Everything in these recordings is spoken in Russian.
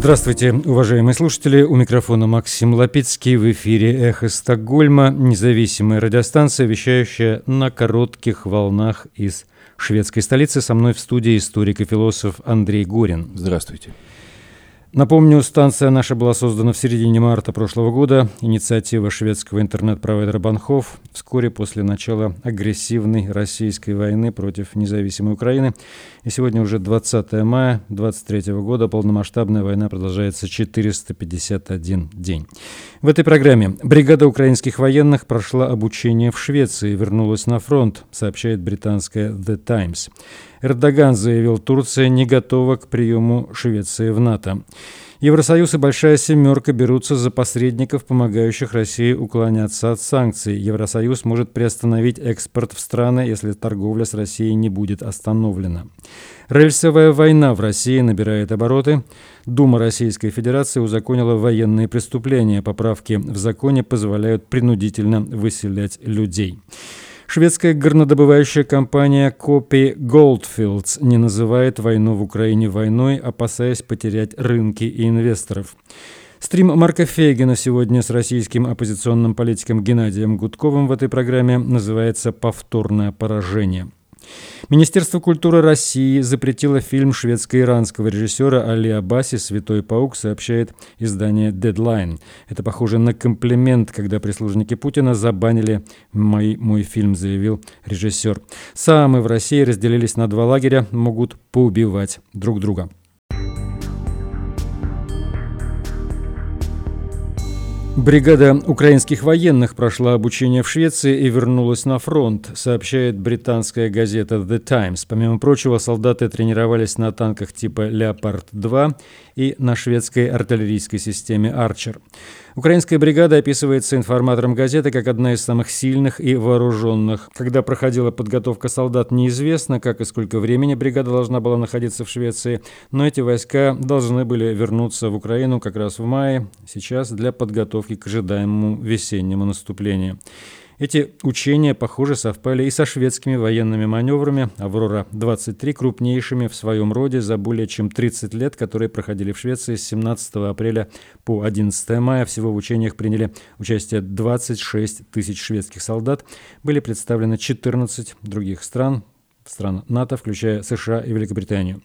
Здравствуйте, уважаемые слушатели. У микрофона Максим Лапицкий. В эфире «Эхо Стокгольма», независимая радиостанция, вещающая на коротких волнах из шведской столицы. Со мной в студии историк и философ Андрей Горин. Здравствуйте. Напомню, станция наша была создана в середине марта прошлого года. Инициатива шведского интернет-провайдера Банхов вскоре после начала агрессивной российской войны против независимой Украины. И сегодня уже 20 мая 2023 года. Полномасштабная война продолжается 451 день. В этой программе бригада украинских военных прошла обучение в Швеции и вернулась на фронт, сообщает британская The Times. Эрдоган заявил, Турция не готова к приему Швеции в НАТО. Евросоюз и Большая Семерка берутся за посредников, помогающих России уклоняться от санкций. Евросоюз может приостановить экспорт в страны, если торговля с Россией не будет остановлена. Рельсовая война в России набирает обороты. Дума Российской Федерации узаконила военные преступления. Поправки в законе позволяют принудительно выселять людей. Шведская горнодобывающая компания Copy Goldfields не называет войну в Украине войной, опасаясь потерять рынки и инвесторов. Стрим Марка Фейгина сегодня с российским оппозиционным политиком Геннадием Гудковым в этой программе называется «Повторное поражение». Министерство культуры России запретило фильм шведско-иранского режиссера Али Абаси «Святой паук», сообщает издание Deadline. Это похоже на комплимент, когда прислужники Путина забанили мой, мой фильм, заявил режиссер. Самые в России разделились на два лагеря, могут поубивать друг друга. Бригада украинских военных прошла обучение в Швеции и вернулась на фронт, сообщает британская газета The Times. Помимо прочего, солдаты тренировались на танках типа «Леопард-2» и на шведской артиллерийской системе «Арчер». Украинская бригада описывается информатором газеты как одна из самых сильных и вооруженных. Когда проходила подготовка солдат, неизвестно, как и сколько времени бригада должна была находиться в Швеции, но эти войска должны были вернуться в Украину как раз в мае, сейчас для подготовки к ожидаемому весеннему наступлению. Эти учения, похоже, совпали и со шведскими военными маневрами «Аврора-23», крупнейшими в своем роде за более чем 30 лет, которые проходили в Швеции с 17 апреля по 11 мая. Всего в учениях приняли участие 26 тысяч шведских солдат. Были представлены 14 других стран, стран НАТО, включая США и Великобританию.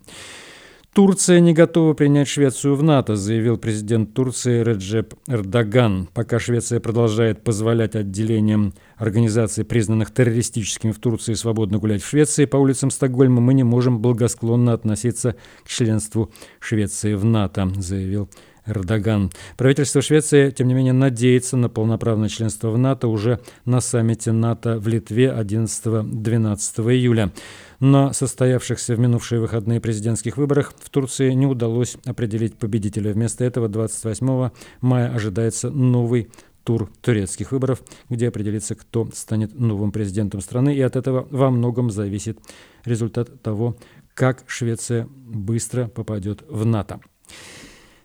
Турция не готова принять Швецию в НАТО, заявил президент Турции Реджеп Эрдоган. Пока Швеция продолжает позволять отделениям организаций, признанных террористическими в Турции, свободно гулять в Швеции по улицам Стокгольма, мы не можем благосклонно относиться к членству Швеции в НАТО, заявил Эрдоган. Правительство Швеции, тем не менее, надеется на полноправное членство в НАТО уже на саммите НАТО в Литве 11-12 июля. На состоявшихся в минувшие выходные президентских выборах в Турции не удалось определить победителя. Вместо этого 28 мая ожидается новый тур турецких выборов, где определится, кто станет новым президентом страны, и от этого во многом зависит результат того, как Швеция быстро попадет в НАТО.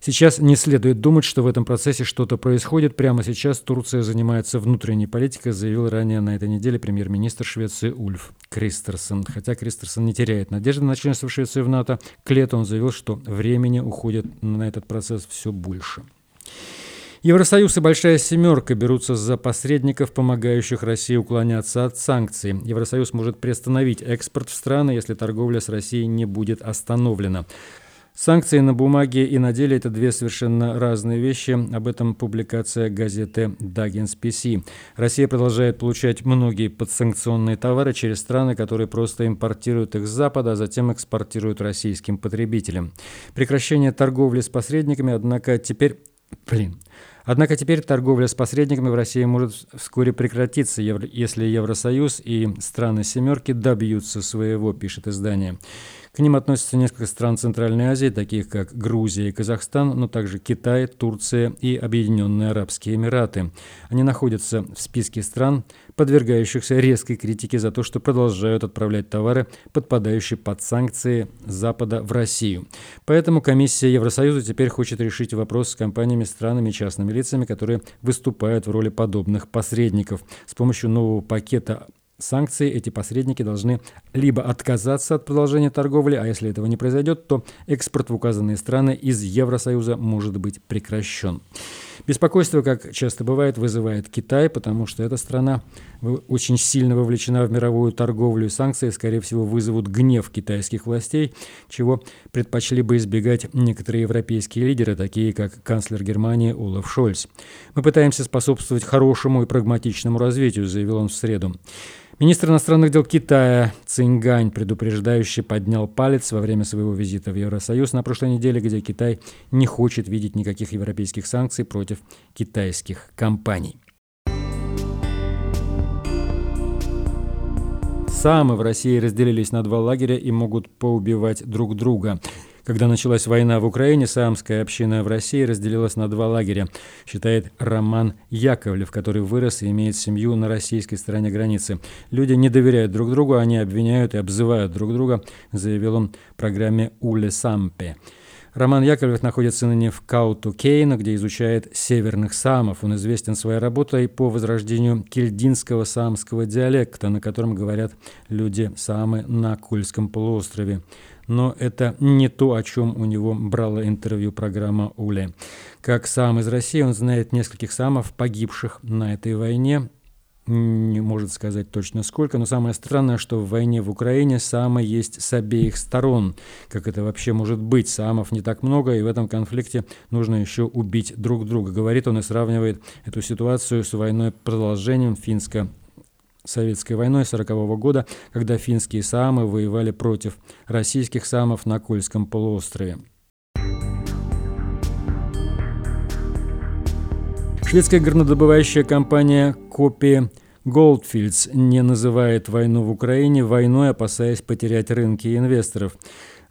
Сейчас не следует думать, что в этом процессе что-то происходит. Прямо сейчас Турция занимается внутренней политикой, заявил ранее на этой неделе премьер-министр Швеции Ульф Кристерсон. Хотя Кристерсон не теряет надежды на членство Швеции в НАТО, к лету он заявил, что времени уходит на этот процесс все больше. Евросоюз и Большая Семерка берутся за посредников, помогающих России уклоняться от санкций. Евросоюз может приостановить экспорт в страны, если торговля с Россией не будет остановлена. Санкции на бумаге и на деле – это две совершенно разные вещи. Об этом публикация газеты «Даггинс ПС». Россия продолжает получать многие подсанкционные товары через страны, которые просто импортируют их с Запада, а затем экспортируют российским потребителям. Прекращение торговли с посредниками, однако, теперь... Блин. Однако теперь торговля с посредниками в России может вскоре прекратиться, если Евросоюз и страны «семерки» добьются своего, пишет издание. Ним относятся несколько стран Центральной Азии, таких как Грузия и Казахстан, но также Китай, Турция и Объединенные Арабские Эмираты. Они находятся в списке стран, подвергающихся резкой критике за то, что продолжают отправлять товары, подпадающие под санкции Запада в Россию. Поэтому комиссия Евросоюза теперь хочет решить вопрос с компаниями, странами и частными лицами, которые выступают в роли подобных посредников. С помощью нового пакета санкции, эти посредники должны либо отказаться от продолжения торговли, а если этого не произойдет, то экспорт в указанные страны из Евросоюза может быть прекращен. Беспокойство, как часто бывает, вызывает Китай, потому что эта страна очень сильно вовлечена в мировую торговлю, и санкции, скорее всего, вызовут гнев китайских властей, чего предпочли бы избегать некоторые европейские лидеры, такие как канцлер Германии Олаф Шольц. «Мы пытаемся способствовать хорошему и прагматичному развитию», заявил он в среду. Министр иностранных дел Китая Цингань предупреждающе поднял палец во время своего визита в Евросоюз на прошлой неделе, где Китай не хочет видеть никаких европейских санкций против китайских компаний. Самы в России разделились на два лагеря и могут поубивать друг друга. Когда началась война в Украине, саамская община в России разделилась на два лагеря, считает Роман Яковлев, который вырос и имеет семью на российской стороне границы. Люди не доверяют друг другу, они обвиняют и обзывают друг друга, заявил он в программе «Уле Сампе». Роман Яковлев находится ныне в Кауту Кейна, где изучает северных самов. Он известен своей работой по возрождению кельдинского самского диалекта, на котором говорят люди-самы на Кульском полуострове но это не то, о чем у него брала интервью программа «Уле». Как сам из России, он знает нескольких самов, погибших на этой войне, не может сказать точно сколько, но самое странное, что в войне в Украине самы есть с обеих сторон. Как это вообще может быть? Самов не так много, и в этом конфликте нужно еще убить друг друга. Говорит он и сравнивает эту ситуацию с войной продолжением финско Советской войной 1940 года, когда финские самы воевали против российских самов на Кольском полуострове. Шведская горнодобывающая компания Копи Goldfields не называет войну в Украине войной, опасаясь потерять рынки и инвесторов.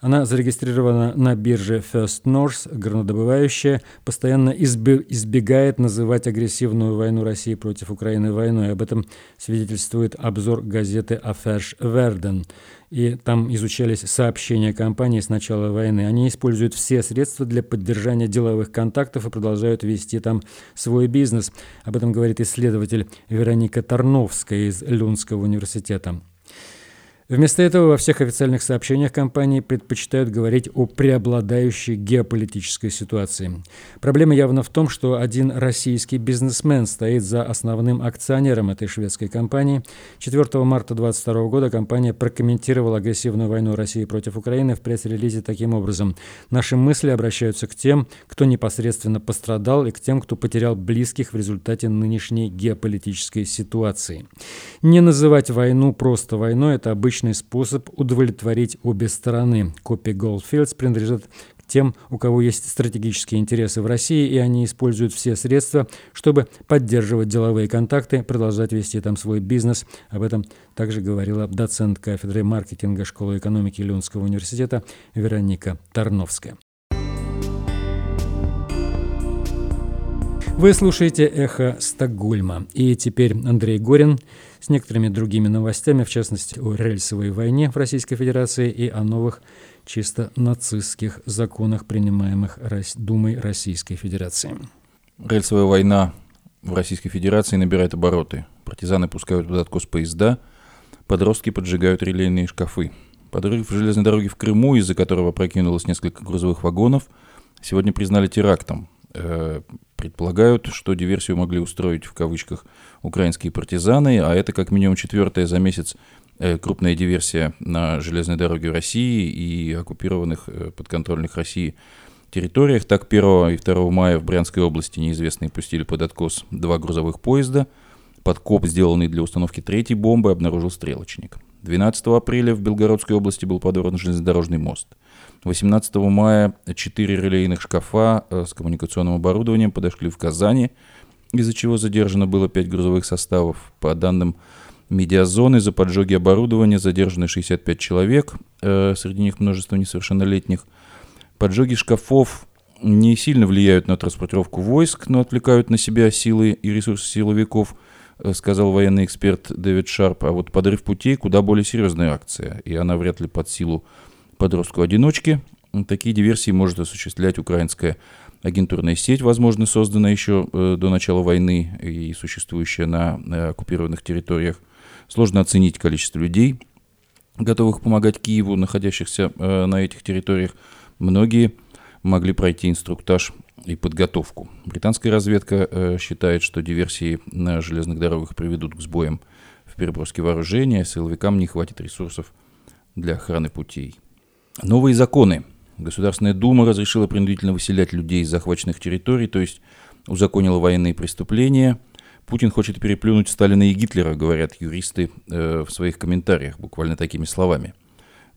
Она зарегистрирована на бирже First North, горнодобывающая, постоянно избегает называть агрессивную войну России против Украины войной. Об этом свидетельствует обзор газеты Аферш Верден. И там изучались сообщения компании с начала войны. Они используют все средства для поддержания деловых контактов и продолжают вести там свой бизнес. Об этом говорит исследователь Вероника Тарновская из Люнского университета. Вместо этого во всех официальных сообщениях компании предпочитают говорить о преобладающей геополитической ситуации. Проблема явно в том, что один российский бизнесмен стоит за основным акционером этой шведской компании. 4 марта 2022 года компания прокомментировала агрессивную войну России против Украины в пресс-релизе таким образом. Наши мысли обращаются к тем, кто непосредственно пострадал и к тем, кто потерял близких в результате нынешней геополитической ситуации. Не называть войну просто войной – это обычно отличный способ удовлетворить обе стороны. Копи Goldfields принадлежит к тем, у кого есть стратегические интересы в России, и они используют все средства, чтобы поддерживать деловые контакты, продолжать вести там свой бизнес. Об этом также говорила доцент кафедры маркетинга Школы экономики Люнского университета Вероника Тарновская. Вы слушаете «Эхо Стокгольма». И теперь Андрей Горин с некоторыми другими новостями, в частности, о рельсовой войне в Российской Федерации и о новых чисто нацистских законах, принимаемых Думой Российской Федерации. Рельсовая война в Российской Федерации набирает обороты. Партизаны пускают под откос поезда, подростки поджигают релейные шкафы. Подрыв железной дороги в Крыму, из-за которого прокинулось несколько грузовых вагонов, сегодня признали терактом. Предполагают, что диверсию могли устроить в кавычках украинские партизаны, а это как минимум четвертая за месяц э, крупная диверсия на железной дороге России и оккупированных э, подконтрольных России территориях. Так, 1 и 2 мая в Брянской области неизвестные пустили под откос два грузовых поезда. Подкоп, сделанный для установки третьей бомбы, обнаружил стрелочник. 12 апреля в Белгородской области был подорван железнодорожный мост. 18 мая четыре релейных шкафа э, с коммуникационным оборудованием подошли в Казани, из-за чего задержано было 5 грузовых составов. По данным медиазоны, за поджоги оборудования задержаны 65 человек, э, среди них множество несовершеннолетних. Поджоги шкафов не сильно влияют на транспортировку войск, но отвлекают на себя силы и ресурсы силовиков, э, сказал военный эксперт Дэвид Шарп. А вот подрыв путей куда более серьезная акция, и она вряд ли под силу подростку-одиночки. Такие диверсии может осуществлять украинская агентурная сеть, возможно, созданная еще э, до начала войны и существующая на э, оккупированных территориях. Сложно оценить количество людей, готовых помогать Киеву, находящихся э, на этих территориях. Многие могли пройти инструктаж и подготовку. Британская разведка считает, что диверсии на железных дорогах приведут к сбоям в переброске вооружения, силовикам не хватит ресурсов для охраны путей. Новые законы. Государственная Дума разрешила принудительно выселять людей из захваченных территорий, то есть узаконила военные преступления. Путин хочет переплюнуть Сталина и Гитлера, говорят юристы э, в своих комментариях, буквально такими словами.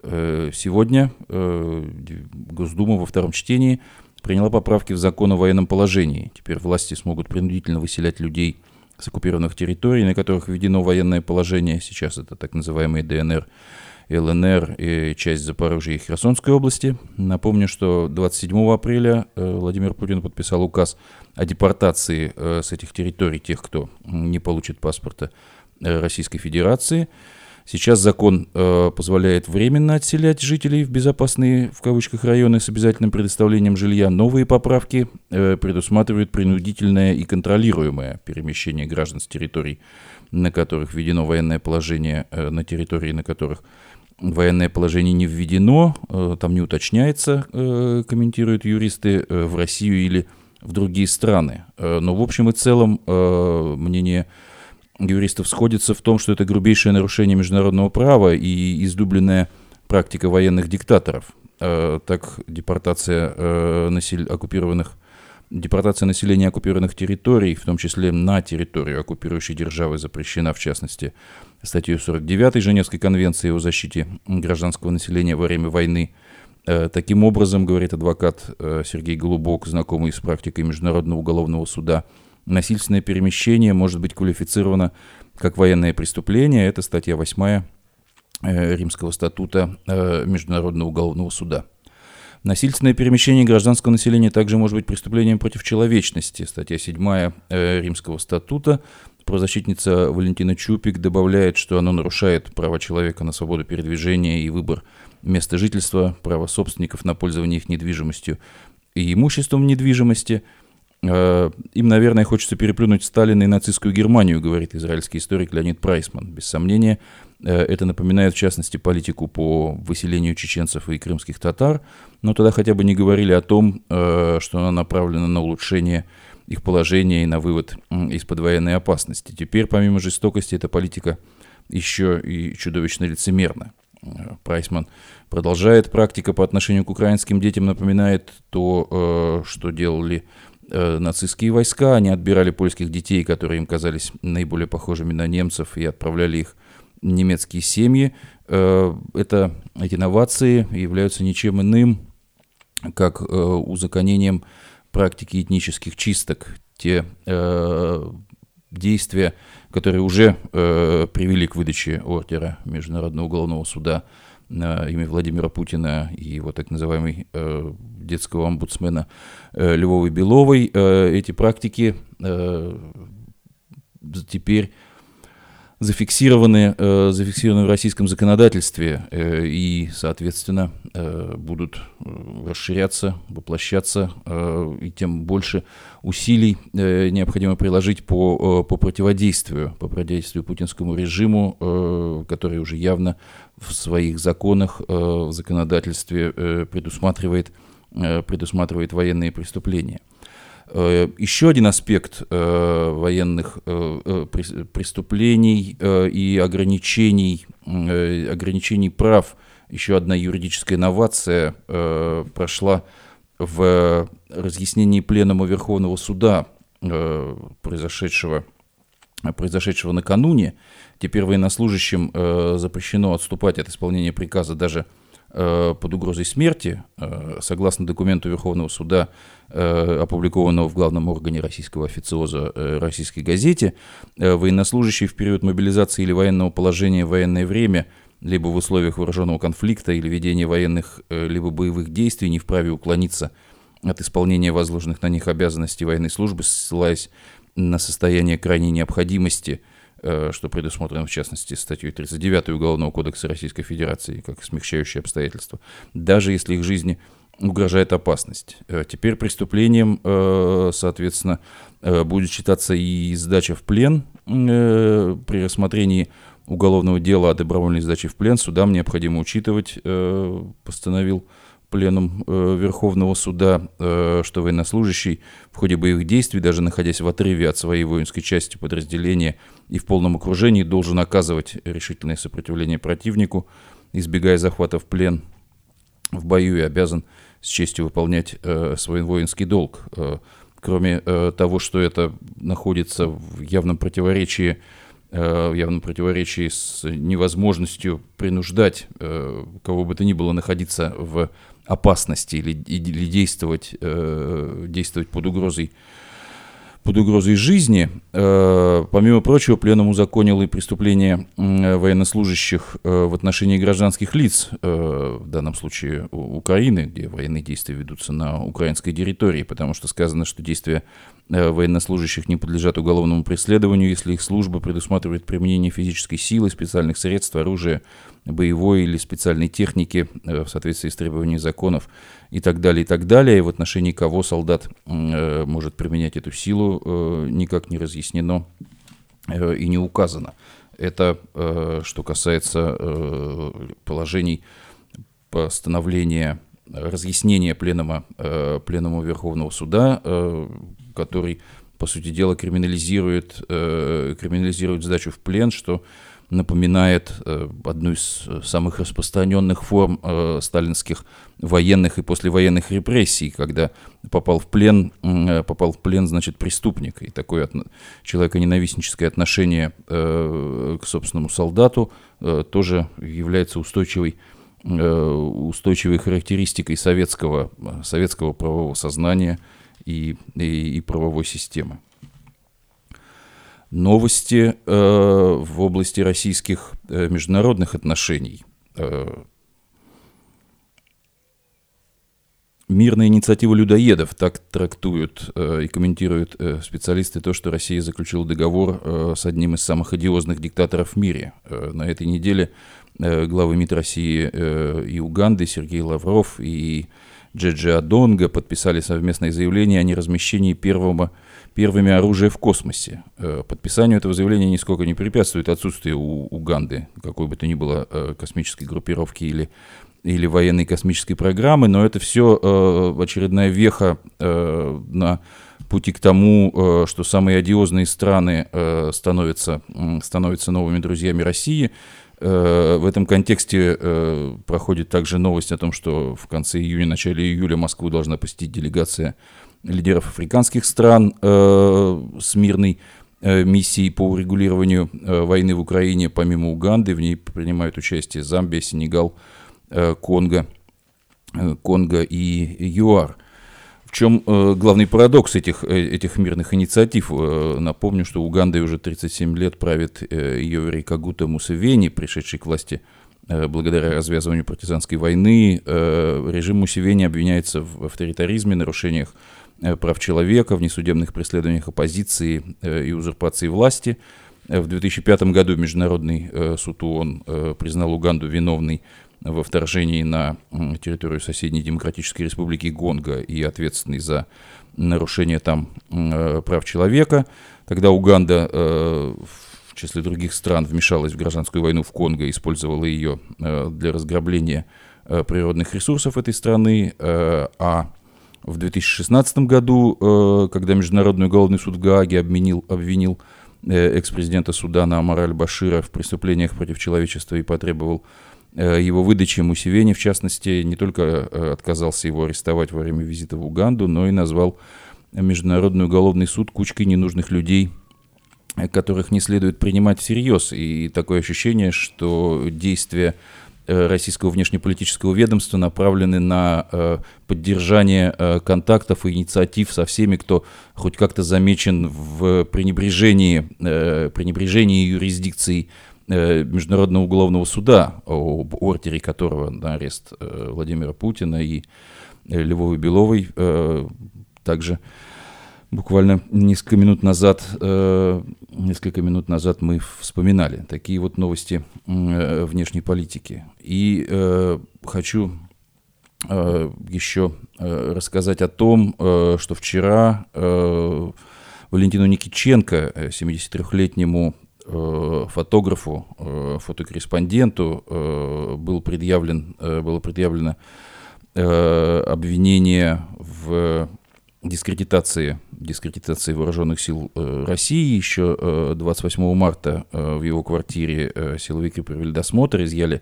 Э, сегодня э, Госдума во втором чтении приняла поправки в закон о военном положении. Теперь власти смогут принудительно выселять людей с оккупированных территорий, на которых введено военное положение. Сейчас это так называемые ДНР ЛНР и часть Запорожья и Херсонской области. Напомню, что 27 апреля э, Владимир Путин подписал указ о депортации э, с этих территорий тех, кто не получит паспорта э, Российской Федерации. Сейчас закон позволяет временно отселять жителей в безопасные, в кавычках, районы с обязательным предоставлением жилья. Новые поправки предусматривают принудительное и контролируемое перемещение граждан с территорий, на которых введено военное положение, на территории, на которых военное положение не введено, э, там не уточняется, э, комментируют юристы, э, в Россию или в другие страны. Но в общем и целом мнение юристов сходится в том, что это грубейшее нарушение международного права и излюбленная практика военных диктаторов. Так депортация насел... оккупированных Депортация населения оккупированных территорий, в том числе на территорию оккупирующей державы, запрещена, в частности, статьей 49 Женевской конвенции о защите гражданского населения во время войны. Э, таким образом, говорит адвокат э, Сергей Голубок, знакомый с практикой Международного уголовного суда, насильственное перемещение может быть квалифицировано как военное преступление. Это статья 8 э, Римского статута Международного уголовного суда. Насильственное перемещение гражданского населения также может быть преступлением против человечности. Статья 7 э, Римского статута. Правозащитница Валентина Чупик добавляет, что оно нарушает право человека на свободу передвижения и выбор места жительства, право собственников на пользование их недвижимостью и имуществом недвижимости. Э, им, наверное, хочется переплюнуть Сталина и нацистскую Германию, говорит израильский историк Леонид Прайсман. Без сомнения, Э, это напоминает, в частности, политику по выселению чеченцев и крымских татар, но тогда хотя бы не говорили о том, э, что она направлена на улучшение их положения и на вывод из-под военной опасности. Теперь, помимо жестокости, эта политика еще и чудовищно лицемерна. Э, Прайсман продолжает. Практика по отношению к украинским детям напоминает то, что делали нацистские войска. Они отбирали польских детей, которые им казались наиболее похожими на немцев, и отправляли их немецкие семьи. Э, это, эти новации являются ничем иным, как э, узаконением практики этнических чисток. Те э, действия, которые уже привели к выдаче ордера Международного уголовного суда на имя Владимира Путина и его так называемой э, детского омбудсмена э, Львовой Беловой. Э, эти практики э, теперь зафиксированы, э, зафиксированы в российском законодательстве э, и, соответственно, э, будут расширяться, воплощаться, и тем больше усилий необходимо приложить по, по противодействию, по противодействию путинскому режиму, который уже явно в своих законах, в законодательстве предусматривает, предусматривает военные преступления. Э, еще один аспект э, военных э, преступлений и ограничений, ограничений прав, еще одна юридическая инновация прошла в разъяснении Пленума Верховного Суда, произошедшего, произошедшего накануне. Теперь военнослужащим запрещено отступать от исполнения приказа даже под угрозой смерти, э, согласно документу Верховного суда, э, опубликованного в главном органе российского официоза российской газете, военнослужащий в период мобилизации или военного положения в военное время либо в условиях вооруженного конфликта или ведения военных либо боевых действий не вправе уклониться от исполнения возложенных на них обязанностей военной службы, ссылаясь на состояние крайней необходимости – Э, что предусмотрено в частности статьей 39 Уголовного кодекса Российской Федерации как смягчающее обстоятельство, даже если их жизни угрожает опасность. Э, теперь преступлением, э, соответственно, будет считаться и сдача в плен при рассмотрении уголовного дела о добровольной сдаче в плен судам необходимо учитывать, постановил пленум э, Верховного суда, э, что военнослужащий в ходе боевых действий, даже находясь в отрыве от своей воинской части подразделения и в полном окружении, должен оказывать решительное сопротивление противнику, избегая захвата в плен в бою и обязан с честью выполнять э, свой воинский долг. Э, кроме э, того, что это находится в явном противоречии Э, в явном противоречии с невозможностью принуждать э, кого бы то ни было находиться в опасности или, или действовать, э, действовать под угрозой под угрозой жизни. Э, помимо прочего, пленум узаконил и преступления военнослужащих э, в отношении гражданских лиц, э, в данном случае Украины, где военные действия ведутся на украинской территории, потому что сказано, что действия военнослужащих не подлежат уголовному преследованию, если их служба предусматривает применение физической силы, специальных средств, оружия, боевой или специальной техники в соответствии с требованиями законов и так далее, и так далее. И в отношении кого солдат э, может применять эту силу, э, никак не разъяснено э, и не указано. Это э, что касается э, положений постановления разъяснения пленума, э, пленума Верховного Суда, э, который, по сути дела, криминализирует, э, криминализирует сдачу в плен, что напоминает э, одну из э, самых распространенных форм э, сталинских военных и послевоенных репрессий, когда попал в плен, попал в плен, значит, преступник. И такое отно- человеконенавистническое отношение к собственному солдату тоже является устойчивой устойчивой характеристикой советского, советского правового сознания и, и, и правовой системы новости э, в области российских э, международных отношений. Э, Мирная инициатива людоедов, так трактуют э, и комментируют э, специалисты то, что Россия заключила договор э, с одним из самых одиозных диктаторов в мире. Э, на этой неделе э, главы МИД России э, и Уганды Сергей Лавров и Джеджи Адонга подписали совместное заявление о неразмещении первого первыми оружия в космосе. Э, подписанию этого заявления нисколько не препятствует отсутствие у Уганды какой бы то ни было э, космической группировки или, или военной космической программы, но это все э, очередная веха на пути к тому, что самые одиозные страны становятся, становятся новыми друзьями России. В этом контексте проходит также новость о том, что в конце июня, начале июля Москву должна посетить делегация лидеров африканских стран э, с мирной э, миссией по урегулированию э, войны в Украине, помимо Уганды, в ней принимают участие Замбия, Сенегал, э, Конго, э, Конго и ЮАР. В чем э, главный парадокс этих, э, этих мирных инициатив? Э, напомню, что Угандой уже 37 лет правит э, Йовери Кагута Мусевени, пришедший к власти э, благодаря развязыванию партизанской войны. Э, режим Мусевени обвиняется в авторитаризме, нарушениях Э, прав человека, в несудебных преследованиях оппозиции и узурпации власти. В 2005 году Международный суд ООН признал Уганду виновной во вторжении на территорию соседней Демократической Республики Гонго и ответственный за нарушение там прав человека. Тогда Уганда в числе других стран вмешалась в гражданскую войну в Конго, использовала ее для разграбления природных ресурсов этой страны, а в 2016 году, э, когда Международный уголовный суд в Гааге обменил, обвинил э, экс-президента Судана Амара Аль-Башира в преступлениях против человечества и потребовал э, его выдачи Мусевени, в частности, не только отказался его арестовать во время визита в Уганду, но и назвал Международный уголовный суд кучкой ненужных людей, которых не следует принимать всерьез. И такое ощущение, что действия Э, российского внешнеполитического ведомства направлены на э, поддержание э, контактов и инициатив со всеми, кто хоть как-то замечен в пренебрежении, пренебрежении юрисдикцией Международного уголовного суда, об ордере которого на арест Владимира Путина и Львовой Беловой также буквально несколько минут назад, э, несколько минут назад мы вспоминали такие вот новости э, внешней политики. И э, хочу э, еще э, рассказать о том, э, что вчера э, Валентину Никиченко, 73-летнему э, фотографу, э, фотокорреспонденту э, был предъявлен, было предъявлено обвинение в дискредитации, дискредитации вооруженных сил России. Еще 28 марта в его квартире силовики провели досмотр, изъяли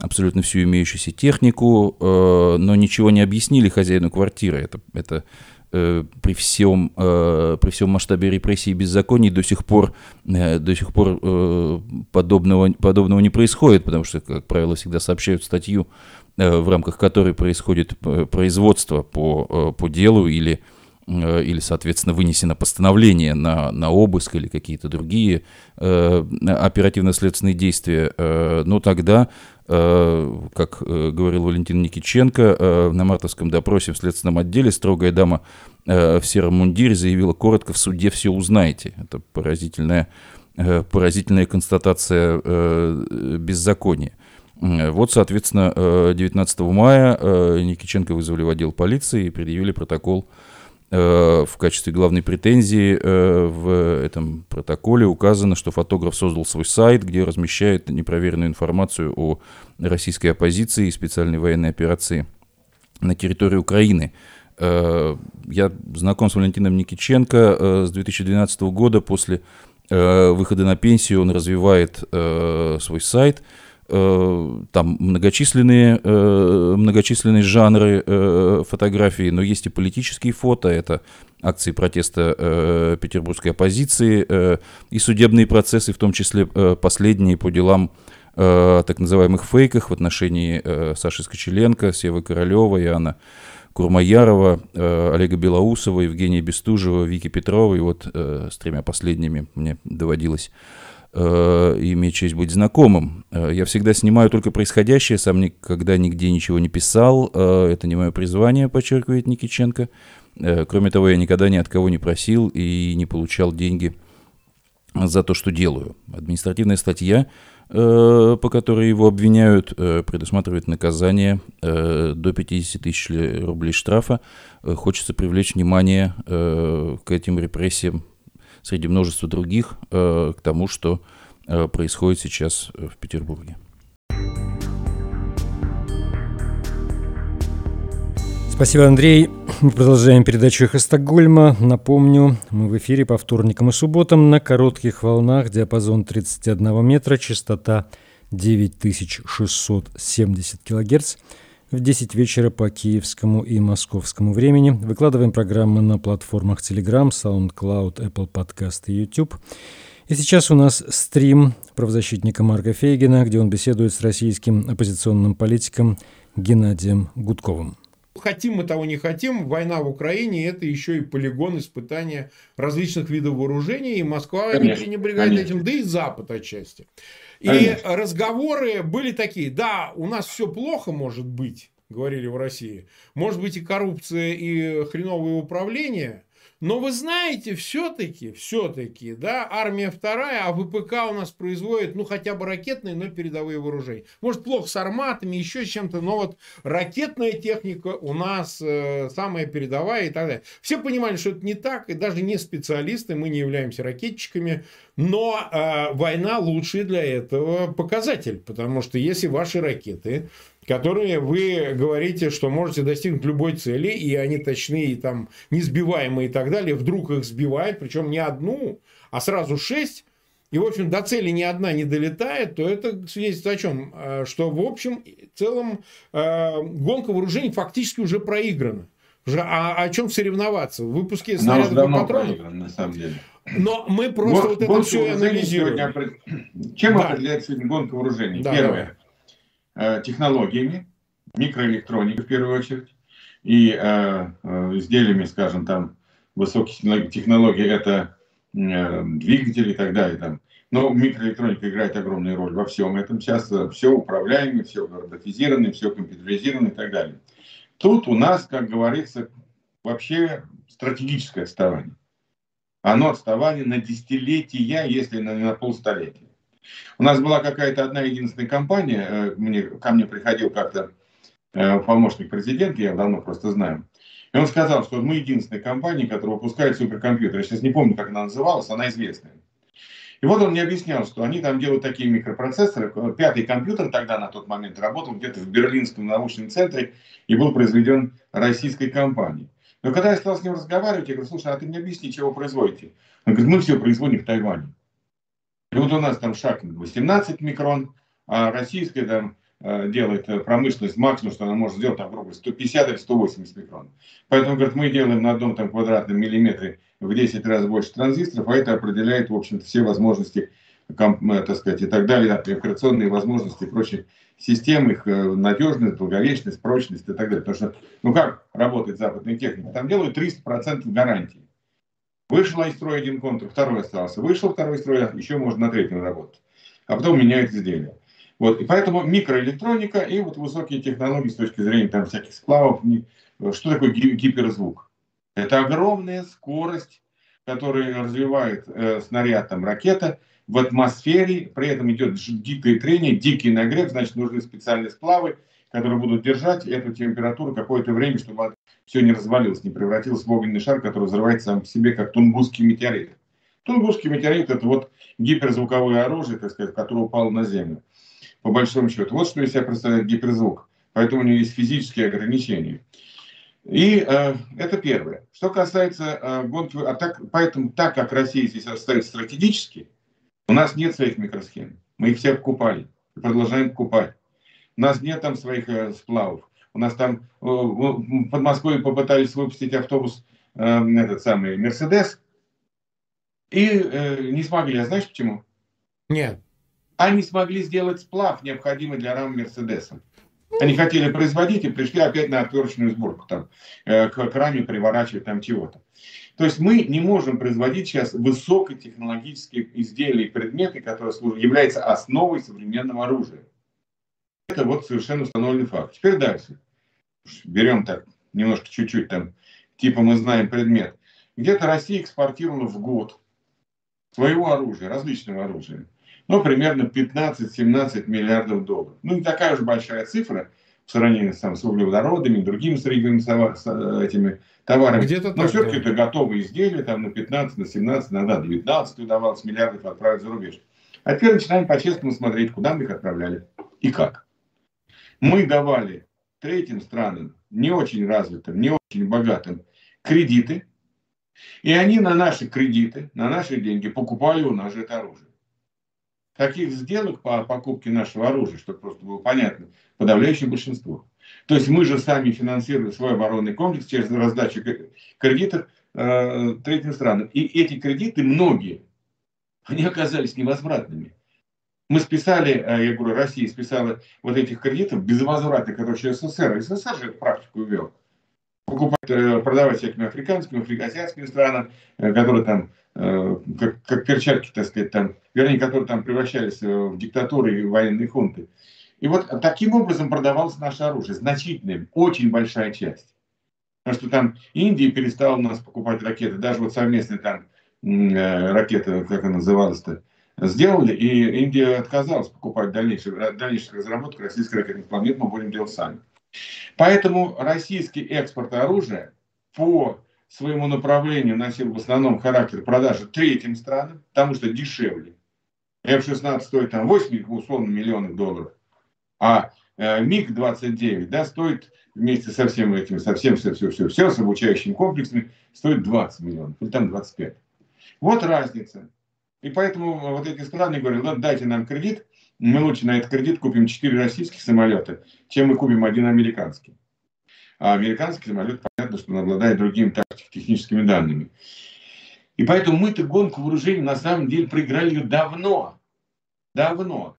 абсолютно всю имеющуюся технику, но ничего не объяснили хозяину квартиры. Это, это Э, при всем, э, при всем масштабе репрессий и беззаконий до сих пор, э, до сих пор подобного, подобного не происходит, потому что, как правило, всегда сообщают статью, в рамках которой происходит производство по, по делу или, или, соответственно, вынесено постановление на, на обыск или какие-то другие оперативно-следственные действия, ну тогда Э, как э, говорил Валентин Никиченко, э, на мартовском допросе в следственном отделе строгая дама в сером мундире заявила коротко, в суде все узнаете. Это поразительная, поразительная констатация беззакония. Вот, соответственно, 19 мая Никиченко вызвали в отдел полиции и предъявили протокол Э, в качестве главной претензии э, в этом протоколе указано, что фотограф создал свой сайт, где размещает непроверенную информацию о российской оппозиции и специальной военной операции на территории Украины. Э, я знаком с Валентином Никиченко с 2012 года. После выхода на пенсию он развивает свой сайт – Э, там многочисленные, э, многочисленные жанры э, фотографий, но есть и политические фото, это акции протеста петербургской оппозиции и судебные процессы, в том числе последние по делам так называемых фейках в отношении Саши Скочеленко, Севы Королева, Иоанна Курмаярова, Олега Белоусова, Евгения Бестужева, Вики Петрова. И вот с тремя последними мне доводилось э, иметь честь быть знакомым. Э, я всегда снимаю только происходящее, сам никогда нигде ничего не писал. Э, это не мое призвание, подчеркивает Никиченко. Кроме того, я никогда ни от кого не просил и не получал деньги за то, что делаю. Административная статья, по которой его обвиняют, предусматривает наказание до 50 тысяч рублей штрафа. Хочется привлечь внимание к этим репрессиям среди множества других э, к тому, что э, происходит сейчас э, в Петербурге. Спасибо, Андрей. Мы продолжаем передачу «Эхо Стокгольма». Напомню, мы в эфире по вторникам и субботам на коротких волнах, диапазон 31 метра, частота 9670 килогерц в 10 вечера по киевскому и московскому времени. Выкладываем программы на платформах Telegram, SoundCloud, Apple Podcast и YouTube. И сейчас у нас стрим правозащитника Марка Фейгина, где он беседует с российским оппозиционным политиком Геннадием Гудковым. Хотим мы того не хотим, война в Украине это еще и полигон испытания различных видов вооружений, и Москва конечно, не пренебрегает конечно. этим, да и Запад отчасти. И Конечно. разговоры были такие, да, у нас все плохо может быть, говорили в России, может быть и коррупция, и хреновое управление, но вы знаете, все-таки, все-таки, да, армия вторая, а ВПК у нас производит, ну, хотя бы ракетные, но передовые вооружения. Может, плохо с арматами, еще с чем-то, но вот ракетная техника у нас э, самая передовая и так далее. Все понимали, что это не так, и даже не специалисты, мы не являемся ракетчиками, но э, война лучший для этого показатель, потому что если ваши ракеты которые вы говорите, что можете достигнуть любой цели, и они точные, и там несбиваемые и так далее, вдруг их сбивают, причем не одну, а сразу шесть, и, в общем, до цели ни одна не долетает, то это свидетельствует о чем? Э, что, в общем, в целом э, гонка вооружений фактически уже проиграна. Уже, а о чем соревноваться? В выпуске снарядов и патронов? на самом деле. Но мы просто вот, вот это все анализируем. Сегодня... Чем да. определяется гонка вооружений? Да, Первое. Э, технологиями, микроэлектроникой в первую очередь, и э, э, изделиями, скажем, там, высоких технологий, это э, двигатели и так далее. Там. Но микроэлектроника играет огромную роль во всем этом. Сейчас э, все управляемое, все роботизировано, все компьютеризировано и так далее. Тут у нас, как говорится, вообще стратегическое отставание. Оно отставание на десятилетия, если на, на полстолетия. У нас была какая-то одна единственная компания, э, мне, ко мне приходил как-то э, помощник президента, я давно просто знаю, и он сказал, что мы единственная компания, которая выпускает суперкомпьютер. Я сейчас не помню, как она называлась, она известная. И вот он мне объяснял, что они там делают такие микропроцессоры. Пятый компьютер тогда на тот момент работал где-то в Берлинском научном центре и был произведен российской компанией. Но когда я стал с ним разговаривать, я говорю, слушай, а ты мне объясни, чего вы производите? Он говорит, мы все производим в Тайване. И вот у нас там шаг 18 микрон, а российская там э, делает э, промышленность максимум, что она может сделать, там, грубо 150 или 180 микрон. Поэтому, говорит, мы делаем на одном там квадратном миллиметре в 10 раз больше транзисторов, а это определяет, в общем-то, все возможности, э, так сказать, и так далее, операционные возможности и прочие системы, их надежность, долговечность, прочность и так далее. Потому что, ну как работает западная техника? Там делают 300% гарантии. Вышел из строя один контур, второй остался. Вышел второй строй, еще можно на третьем работать. А потом меняют изделие. Вот. И поэтому микроэлектроника и вот высокие технологии с точки зрения там, всяких сплавов. Что такое гиперзвук? Это огромная скорость, которую развивает э, снаряд, там, ракета в атмосфере. При этом идет дикое трение, дикий нагрев, значит, нужны специальные сплавы, которые будут держать эту температуру какое-то время, чтобы все не развалилось, не превратилось в огненный шар, который взрывается сам по себе, как тунгусский метеорит. Тунгусский метеорит – это вот гиперзвуковое оружие, так сказать, которое упало на Землю, по большому счету. Вот что из себя представляет гиперзвук. Поэтому у него есть физические ограничения. И э, это первое. Что касается э, гонки, а так, поэтому так как Россия здесь стоит стратегически, у нас нет своих микросхем. Мы их все покупали и продолжаем покупать. У нас нет там своих э, сплавов. У нас там э, под Москвой попытались выпустить автобус, э, этот самый Мерседес, и э, не смогли. А знаешь почему? Нет. Они смогли сделать сплав, необходимый для рам Мерседеса. Они хотели производить и пришли опять на отверточную сборку, там, к, к раме приворачивать там чего-то. То есть мы не можем производить сейчас высокотехнологические изделия и предметы, которые служат, являются основой современного оружия. Это вот совершенно установленный факт. Теперь дальше. Берем так, немножко чуть-чуть там, типа мы знаем предмет. Где-то Россия экспортировала в год своего оружия, различного оружия, ну, примерно 15-17 миллиардов долларов. Ну, не такая уж большая цифра в сравнении там, с углеводородами, другими сырьевыми этими товарами. Где-то Но все-таки да. это готовые изделия, там на 15, на 17, иногда 19 удавалось миллиардов отправить за рубеж. А теперь начинаем по-честному смотреть, куда мы их отправляли и как мы давали третьим странам, не очень развитым, не очень богатым, кредиты, и они на наши кредиты, на наши деньги покупали у нас это оружие. Таких сделок по покупке нашего оружия, чтобы просто было понятно, подавляющее большинство. То есть мы же сами финансируем свой оборонный комплекс через раздачу кредитов э, третьим странам. И эти кредиты, многие, они оказались невозвратными. Мы списали, э, я говорю, Россия списала вот этих кредитов безвозвратных, которые через СССР. СССР же эту практику ввел. Покупать, э, продавать всяким африканским, африканским странам, э, которые там, как, как перчатки, так сказать, там, вернее, которые там превращались в диктатуры и военные хунты. И вот таким образом продавалось наше оружие, значительная, очень большая часть. Потому что там Индия перестала у нас покупать ракеты, даже вот совместные там ракеты, как она называлась-то, сделали, и Индия отказалась покупать дальнейших, дальнейших разработок российской ракетных планет, мы будем делать сами. Поэтому российский экспорт оружия по своему направлению носил в основном характер продажи третьим странам, потому что дешевле. F-16 стоит там 8 условно миллионов долларов, а э, МиГ-29 да, стоит вместе со всем этим, со всем, все, все, все, все, с обучающими комплексами, стоит 20 миллионов, или там 25. Вот разница. И поэтому вот эти страны говорят, ну, дайте нам кредит, мы лучше на этот кредит купим 4 российских самолета, чем мы купим один американский. А американский самолет, понятно, что он обладает другими техническими данными. И поэтому мы-то гонку вооружений на самом деле проиграли ее давно. Давно.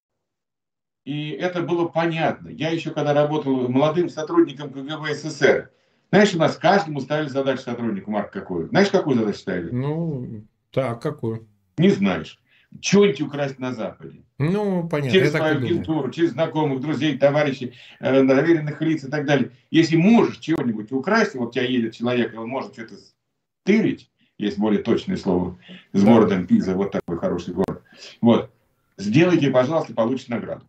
И это было понятно. Я еще когда работал молодым сотрудником КГБ СССР, знаешь, у нас каждому ставили задачу сотруднику, Марк, какую? Знаешь, какую задачу ставили? Ну, так, какую? Не знаешь. Что-нибудь украсть на Западе. Ну, понятно. Через свою агентуру, через знакомых, друзей, товарищей, э, доверенных лиц и так далее. Если можешь чего-нибудь украсть, вот у тебя едет человек, и он может что-то стырить, есть более точное слово, с городом Пиза, вот такой хороший город. Вот. Сделайте, пожалуйста, получите награду.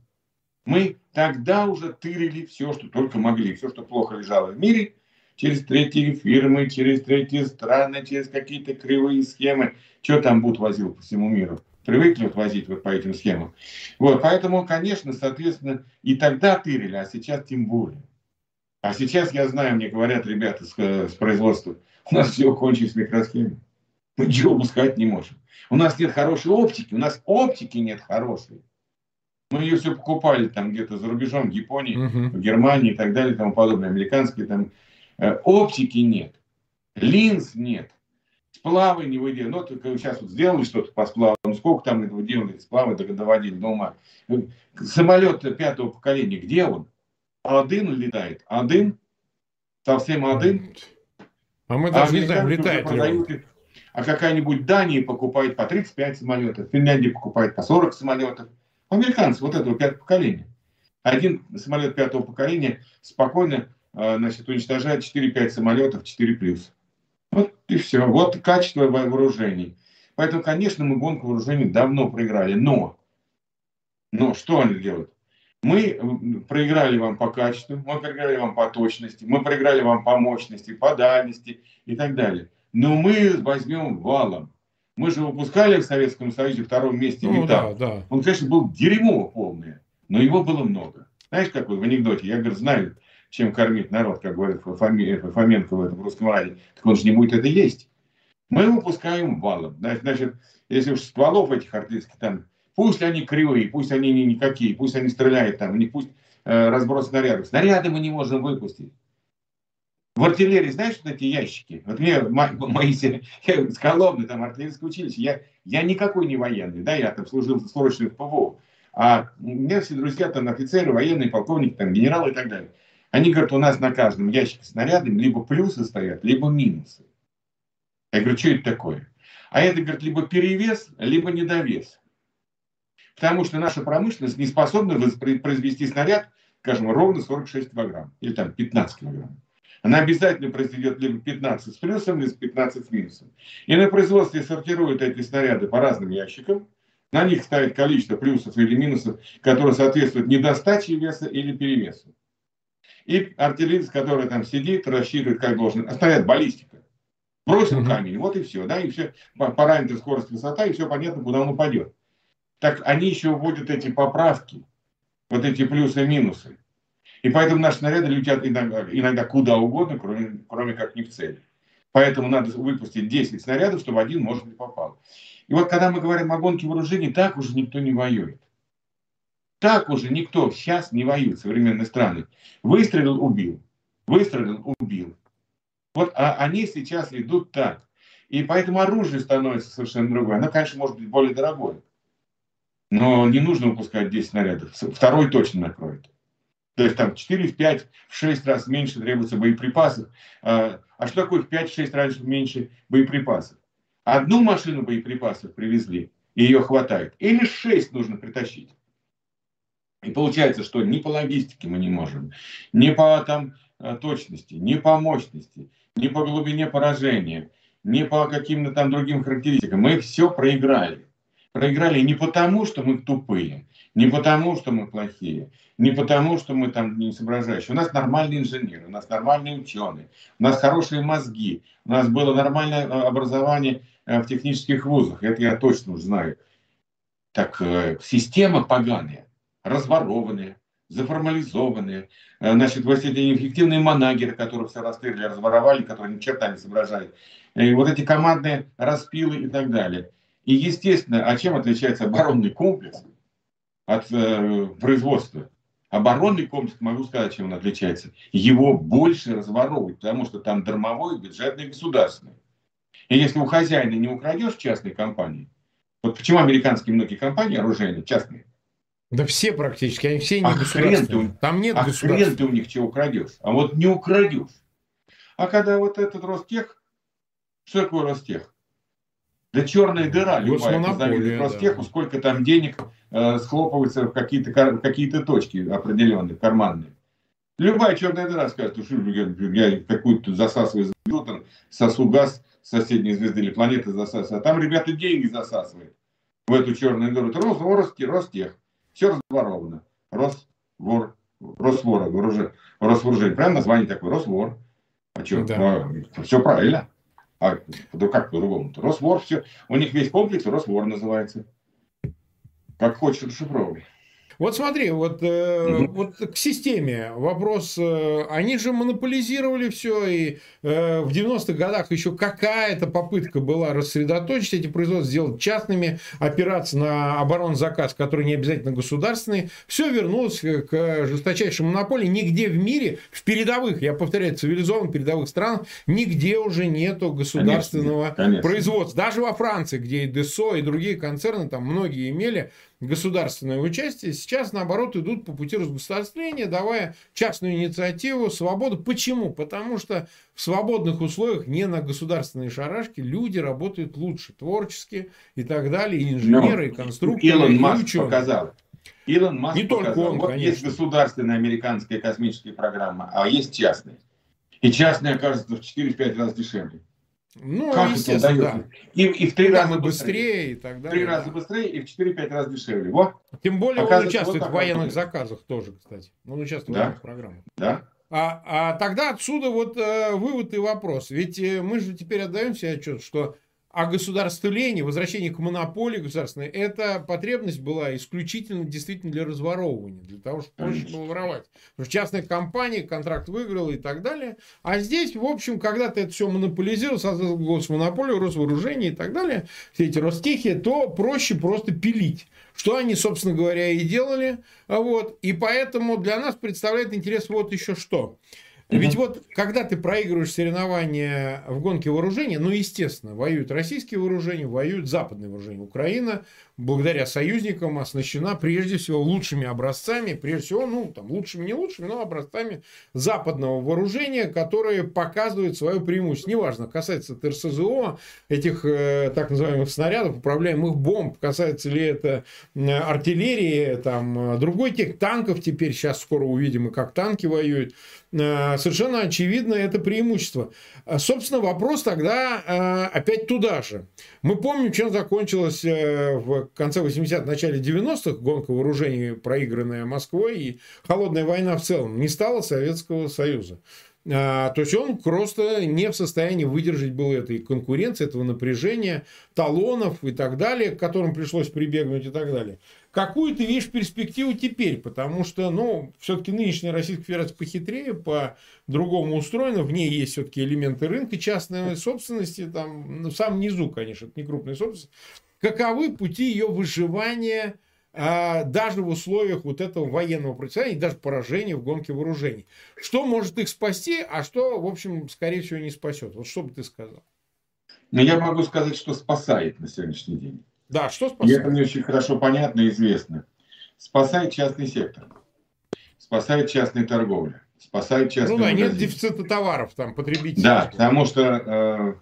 Мы тогда уже тырили все, что только могли, все, что плохо лежало в мире, через третьи фирмы, через третьи страны, через какие-то кривые схемы. Что там Буд возил по всему миру? привыкли вот возить вот по этим схемам. Вот, поэтому, конечно, соответственно, и тогда тырили, а сейчас тем более. А сейчас, я знаю, мне говорят ребята с, с производства, у нас все кончилось микросхемы. Мы ничего выпускать не можем. У нас нет хорошей оптики, у нас оптики нет хорошей. Мы ее все покупали там где-то за рубежом, в Японии, uh-huh. в Германии и так далее, и тому подобное, американские там. Э, оптики нет, линз нет, сплавы не выделили. Ну, только сейчас вот сделали что-то по сплавам, ну, сколько там этого делали, сплавы доводили до ума. Самолет пятого поколения, где он? Один летает, один, совсем один. А мы даже а не знаем, летает ли он. А какая-нибудь Дания покупает по 35 самолетов, Финляндия покупает по 40 самолетов. Американцы вот этого пятого поколения. Один самолет пятого поколения спокойно значит, уничтожает 4-5 самолетов 4+. Вот и все. Вот качество вооружений. Поэтому, конечно, мы гонку вооружений давно проиграли. Но, но что они делают? Мы проиграли вам по качеству, мы проиграли вам по точности, мы проиграли вам по мощности, по дальности и так далее. Но мы возьмем валом. Мы же выпускали в Советском Союзе втором месте ну. Да, да. Он, конечно, был дерьмо полное, но его было много. Знаешь, как вот в анекдоте, я говорю, знаю, чем кормить народ, как говорит Фоменко в этом русском раде, так он же не будет это есть. Мы выпускаем валом. Значит, если уж стволов этих артиллерийских там, пусть они кривые, пусть они никакие, пусть они стреляют там, не пусть э, разброс снарядов. Снаряды мы не можем выпустить. В артиллерии, знаешь, вот эти ящики? Вот мне мои, я с Коломны, там, артиллерийское училище, я, я никакой не военный, да, я там служил срочно в ПВО. А у меня все друзья там офицеры, военные, полковники, там, генералы и так далее. Они говорят, у нас на каждом ящике снаряда либо плюсы стоят, либо минусы. Я говорю, что это такое? А это, говорит, либо перевес, либо недовес. Потому что наша промышленность не способна произвести снаряд, скажем, ровно 46 килограмм. Или там 15 килограмм. Она обязательно произведет либо 15 с плюсом, либо 15 с минусом. И на производстве сортируют эти снаряды по разным ящикам. На них ставят количество плюсов или минусов, которые соответствуют недостаче веса или перевесу. И артиллерист, который там сидит, рассчитывает, как должен. Оставляет баллистика. Бросил mm-hmm. камень, вот и все. Да, и все, параметр скорость, высота, и все понятно, куда он упадет. Так они еще вводят эти поправки, вот эти плюсы и минусы. И поэтому наши снаряды летят иногда, иногда куда угодно, кроме, кроме как не в цель. Поэтому надо выпустить 10 снарядов, чтобы один, может, не попал. И вот когда мы говорим о гонке вооружений, так уже никто не воюет. Так уже никто сейчас не воюет, современные страны. Выстрелил, убил. Выстрелил, убил. Вот а они сейчас идут так. И поэтому оружие становится совершенно другое. Оно, конечно, может быть более дорогое. Но не нужно выпускать 10 снарядов. Второй точно накроет. То есть там 4, в 5, в 6 раз меньше требуется боеприпасов. А, а что такое в 5-6 раз меньше боеприпасов? Одну машину боеприпасов привезли, и ее хватает. Или 6 нужно притащить. И получается, что ни по логистике мы не можем, ни по там, э, точности, ни по мощности, ни по глубине поражения, ни по каким-то там другим характеристикам. Мы все проиграли. Проиграли не потому, что мы тупые, не потому, что мы плохие, не потому, что мы там не соображающие. У нас нормальные инженеры, у нас нормальные ученые, у нас хорошие мозги, у нас было нормальное э, образование э, в технических вузах. Это я точно знаю. Так система поганая разворованные, заформализованные. Э, значит, вот эти неэффективные манагеры, которых все расстреляли, разворовали, которые ни черта не соображают. И вот эти командные распилы и так далее. И, естественно, а чем отличается оборонный комплекс от э, производства? Оборонный комплекс, могу сказать, чем он отличается. Его больше разворовывать, потому что там дармовой, бюджетный, государственный. И если у хозяина не украдешь частной компании, вот почему американские многие компании оружейные, частные, да все практически, они все не а государственные. Там нет а хрен ты у них чего украдешь, а вот не украдешь. А когда вот этот Ростех, что такое Ростех? Да черная дыра, любая, позовите Ростеху, да. сколько там денег э, схлопывается в какие-то какие точки определенные, карманные. Любая черная дыра скажет, что я, я какую-то засасываю звезду, там, сосу газ соседней звезды или планеты засасываю. А там ребята деньги засасывают в эту черную дыру. Это Ростех. Все разворовано. Росвор, Росвор, вооружение, Росвооружение. Прям название такое, Росвор. А что, да. а, все правильно. А да как по-другому? Росвор, все. У них весь комплекс Росвор называется. Как хочешь расшифровывай. Вот смотри, вот, э, вот к системе вопрос. Э, они же монополизировали все, и э, в 90-х годах еще какая-то попытка была рассредоточить эти производства, сделать частными, опираться на оборонзаказ, который не обязательно государственный. Все вернулось к жесточайшей монополии. Нигде в мире, в передовых, я повторяю, цивилизованных передовых странах, нигде уже нету государственного конечно, конечно. производства. Даже во Франции, где и ДСО, и другие концерны, там многие имели государственное участие, сейчас, наоборот, идут по пути разгосударствления, давая частную инициативу, свободу. Почему? Потому что в свободных условиях, не на государственные шарашки, люди работают лучше, творчески и так далее, и инженеры, Но и конструкторы, Илон и Маск ученые. показал. Илон Маск Не показал. только он, вот конечно. есть государственная американская космическая программа, а есть частная. И частная, кажется, в 4-5 раз дешевле. Ну, как естественно, да. И, и в три и раза быстрее, быстрее и так далее. В три раза быстрее и в 4-5 раз дешевле. Вот. Тем более он участвует вот в военных будет. заказах тоже, кстати. Он участвует да? в военных программах. Да. А, а тогда отсюда вот э, вывод и вопрос. Ведь э, мы же теперь отдаем себе отчет, что а государствление, возвращение к монополии государственной, эта потребность была исключительно действительно для разворовывания, для того, чтобы проще было воровать. Потому что частная компания контракт выиграла и так далее. А здесь, в общем, когда ты это все монополизировал, создал госмонополию, Росвооружение и так далее, все эти Ростехи, то проще просто пилить. Что они, собственно говоря, и делали. Вот. И поэтому для нас представляет интерес вот еще что. Ведь вот, когда ты проигрываешь соревнования в гонке вооружений, ну, естественно, воюют российские вооружения, воюют западные вооружения. Украина, благодаря союзникам, оснащена прежде всего лучшими образцами, прежде всего, ну, там, лучшими, не лучшими, но образцами западного вооружения, которые показывают свое преимущество. Неважно, касается это РСЗО, этих э, так называемых снарядов, управляемых бомб, касается ли это э, артиллерии, там, другой тех танков теперь, сейчас скоро увидим, и как танки воюют. Э, совершенно очевидно это преимущество. А, собственно, вопрос тогда э, опять туда же. Мы помним, чем закончилась э, в конце 80-х, начале 90-х гонка вооружений, проигранная Москвой, и холодная война в целом. Не стало Советского Союза. То есть он просто не в состоянии выдержать был этой конкуренции, этого напряжения, талонов и так далее, к которым пришлось прибегнуть и так далее. Какую ты видишь перспективу теперь? Потому что, ну, все-таки нынешняя Российская Федерация похитрее, по-другому устроена. В ней есть все-таки элементы рынка частной собственности, там, ну, в самом низу, конечно, это не крупная собственность. Каковы пути ее выживания – а, даже в условиях вот этого военного противостояния, даже поражения в гонке вооружений. Что может их спасти, а что, в общем, скорее всего, не спасет? Вот что бы ты сказал? Ну, я могу сказать, что спасает на сегодняшний день. Да, что спасает? это мне очень хорошо понятно и известно. Спасает частный сектор. Спасает частная торговля. Спасает частный Ну да, нет дефицита товаров там, потребителей. Да, потому что э,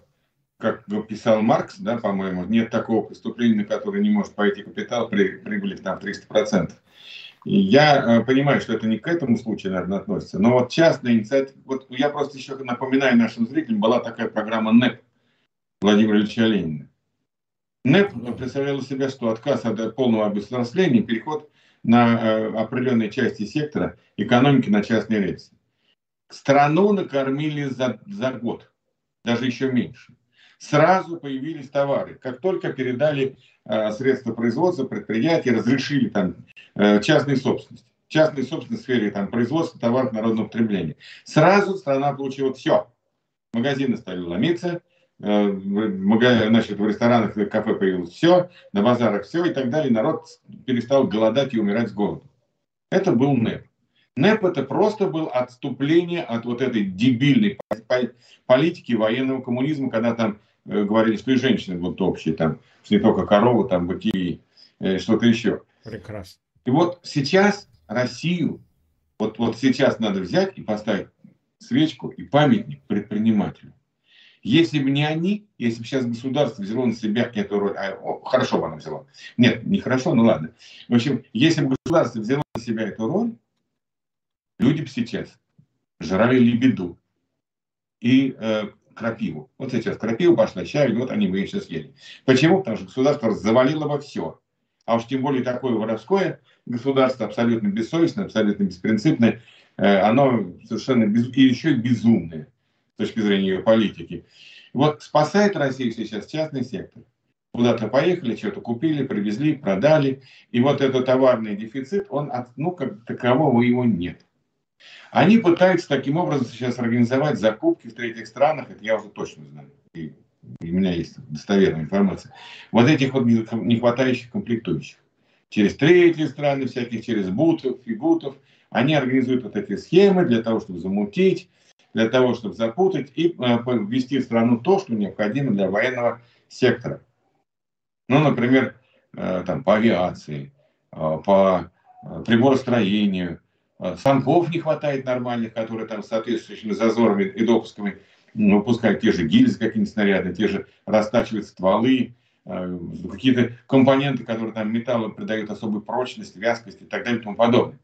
как писал Маркс, да, по-моему, нет такого преступления, на которое не может пойти капитал при прибыли там 300%. И я э, понимаю, что это не к этому случаю, наверное, относится, но вот частная инициатива, вот я просто еще напоминаю нашим зрителям, была такая программа НЭП Владимира Ильича Ленина. НЭП представлял себя, что отказ от полного обесславления, переход на э, определенные части сектора экономики на частные рельсы. Страну накормили за, за год, даже еще меньше сразу появились товары. Как только передали э, средства производства, предприятия, разрешили там э, частные собственности. Частные собственности в сфере там, производства товаров народного потребления. Сразу страна получила все. Магазины стали ломиться, в, значит, в ресторанах и кафе появилось все, на базарах все и так далее. Народ перестал голодать и умирать с голоду. Это был НЭП. НЭП это просто был отступление от вот этой дебильной политики военного коммунизма, когда там Э, говорили, что и женщины будут общие, там, что не только коровы, там, быки, э, что-то еще. Прекрасно. И вот сейчас Россию, вот, вот сейчас надо взять и поставить свечку и памятник предпринимателю. Если бы не они, если бы сейчас государство взяло на себя эту роль, а, о, хорошо бы оно взяло. Нет, не хорошо, ну ладно. В общем, если бы государство взяло на себя эту роль, люди бы сейчас жрали лебеду и э, крапиву. Вот сейчас крапиву пошла, чай, вот они бы ее все съели. Почему? Потому что государство завалило во все. А уж тем более такое воровское государство, абсолютно бессовестное, абсолютно беспринципное, э, оно совершенно без... и еще и безумное с точки зрения ее политики. Вот спасает Россию сейчас частный сектор. Куда-то поехали, что-то купили, привезли, продали. И вот этот товарный дефицит, он, ну, как такового его нет. Они пытаются таким образом сейчас организовать закупки в третьих странах, это я уже точно знаю, и, у меня есть достоверная информация, вот этих вот не комплектующих. Через третьи страны всяких, через бутов, фигутов, они организуют вот эти схемы для того, чтобы замутить, для того, чтобы запутать и э, ввести в страну то, что необходимо для военного сектора. Ну, например, э, там, по авиации, э, по приборостроению, станков не хватает нормальных, которые там соответствующими зазорами и допусками выпускают те же гильзы, какие-нибудь снаряды, те же растачивают стволы, какие-то компоненты, которые там металлу придают особую прочность, вязкость и так далее и тому подобное.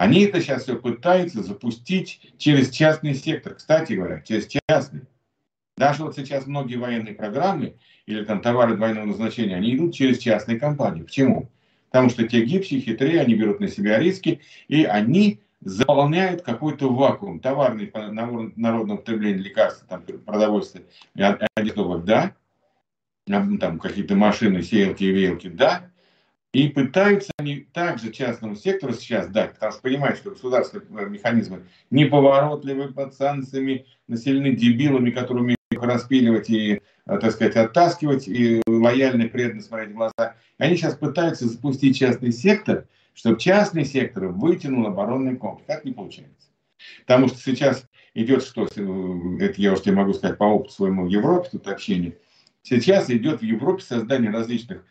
Они это сейчас все пытаются запустить через частный сектор. Кстати говоря, через частный. Даже вот сейчас многие военные программы или там товары двойного назначения, они идут через частные компании. Почему? Потому что те гибче, хитрее, они берут на себя риски, и они заполняют какой-то вакуум. Товарный по народному потреблению лекарства, там, продовольствие, одежды, да, там какие-то машины, сеялки веялки, да, и пытаются они также частному сектору сейчас дать, потому что понимают, что государственные механизмы неповоротливы под санкциями, населены дебилами, которые умеют их распиливать и, э, так сказать, оттаскивать, и лояльно преданно смотреть в глаза. Они сейчас пытаются запустить частный сектор, чтобы частный сектор вытянул оборонный комплекс. Так не получается. Потому что сейчас идет что, э, это я уж тебе могу сказать по опыту своему в Европе, тут общение, сейчас идет в Европе создание различных Э,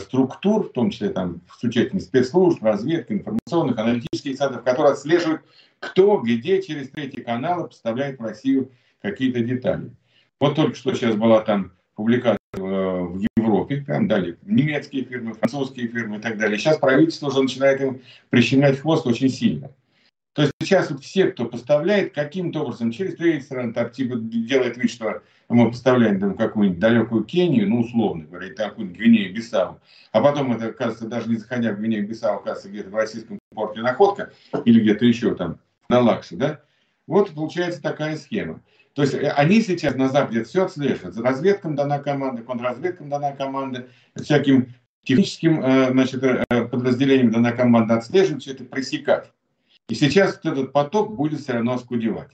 структур, в том числе там, с учетом спецслужб, разведки, информационных, аналитических центров, которые отслеживают, кто где через третьи каналы поставляет в Россию какие-то детали. Вот только что сейчас была там публикация э, в Европе, там дали немецкие фирмы, французские фирмы и так далее. Сейчас правительство уже начинает им прищемлять хвост очень сильно. То есть сейчас вот все, кто поставляет каким-то образом через так типа делает вид, что мы поставляем там какую-нибудь далекую Кению, ну условно говоря, или какую-нибудь Гвинею Бисау, а потом это, кажется, даже не заходя в Гвинею Бисау, оказывается где-то в российском порте находка или где-то еще там на Лакше, да? Вот получается такая схема. То есть э, они сейчас на Западе все отслеживают. За разведкам дана команда, контрразведкам дана команда, всяким техническим э, значит, э, подразделениям дана команда отслеживать, все это пресекать. И сейчас вот этот поток будет все равно оскудевать.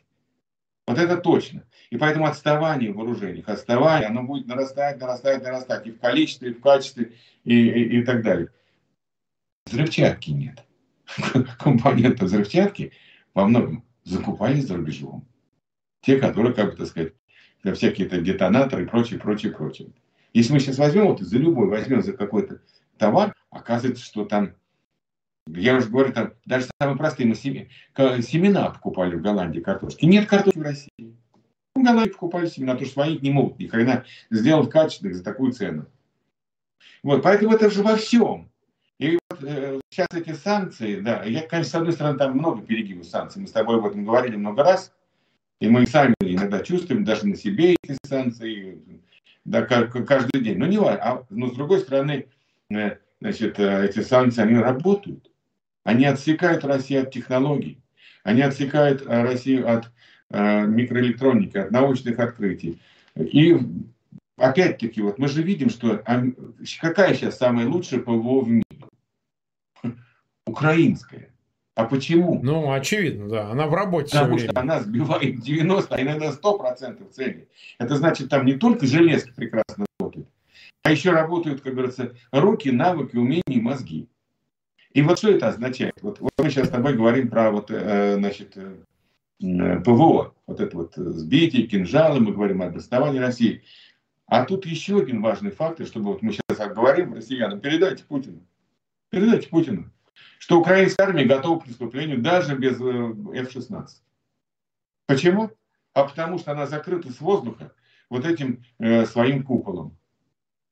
Вот это точно. И поэтому отставание в вооружениях, отставание, оно будет нарастать, нарастать, нарастать и в количестве, и в качестве, и, и, и так далее. Взрывчатки нет. Компоненты взрывчатки во многом закупались за рубежом. Те, которые, как бы так сказать, всякие то детонаторы и прочее, прочее, прочее. Если мы сейчас возьмем, вот за любой возьмем за какой-то товар, оказывается, что там я уже говорю, там, даже самые простые мы семена покупали в Голландии картошки. Нет картошки в России. В Голландии покупали семена, потому что свои не могут ни хрена сделать качественных за такую цену. Вот, поэтому это же во всем. И вот э, сейчас эти санкции, да, я, конечно, с одной стороны, там много перегибов санкций. Мы с тобой об этом говорили много раз. И мы сами иногда чувствуем даже на себе эти санкции, да, каждый день. Но не важно. А, но с другой стороны, э, значит, э, эти санкции, они работают. Они отсекают Россию от технологий, они отсекают э, Россию от э, микроэлектроники, от научных открытий. И опять-таки, вот мы же видим, что какая сейчас самая лучшая ПВО в мире? Украинская. А почему? Ну, очевидно, да. Она в работе Потому что время. она сбивает 90, а иногда 100% целей. Это значит, там не только железки прекрасно работают, а еще работают, как говорится, руки, навыки, умения, мозги. И вот что это означает? Вот, вот мы сейчас с тобой говорим про вот, э, значит, э, ПВО, вот это вот сбитие, кинжалы, мы говорим о доставании России. А тут еще один важный фактор, чтобы вот мы сейчас говорим россиянам, передайте Путину, передайте Путину, что украинская армия готова к преступлению даже без э, F-16. Почему? А потому что она закрыта с воздуха вот этим э, своим куполом.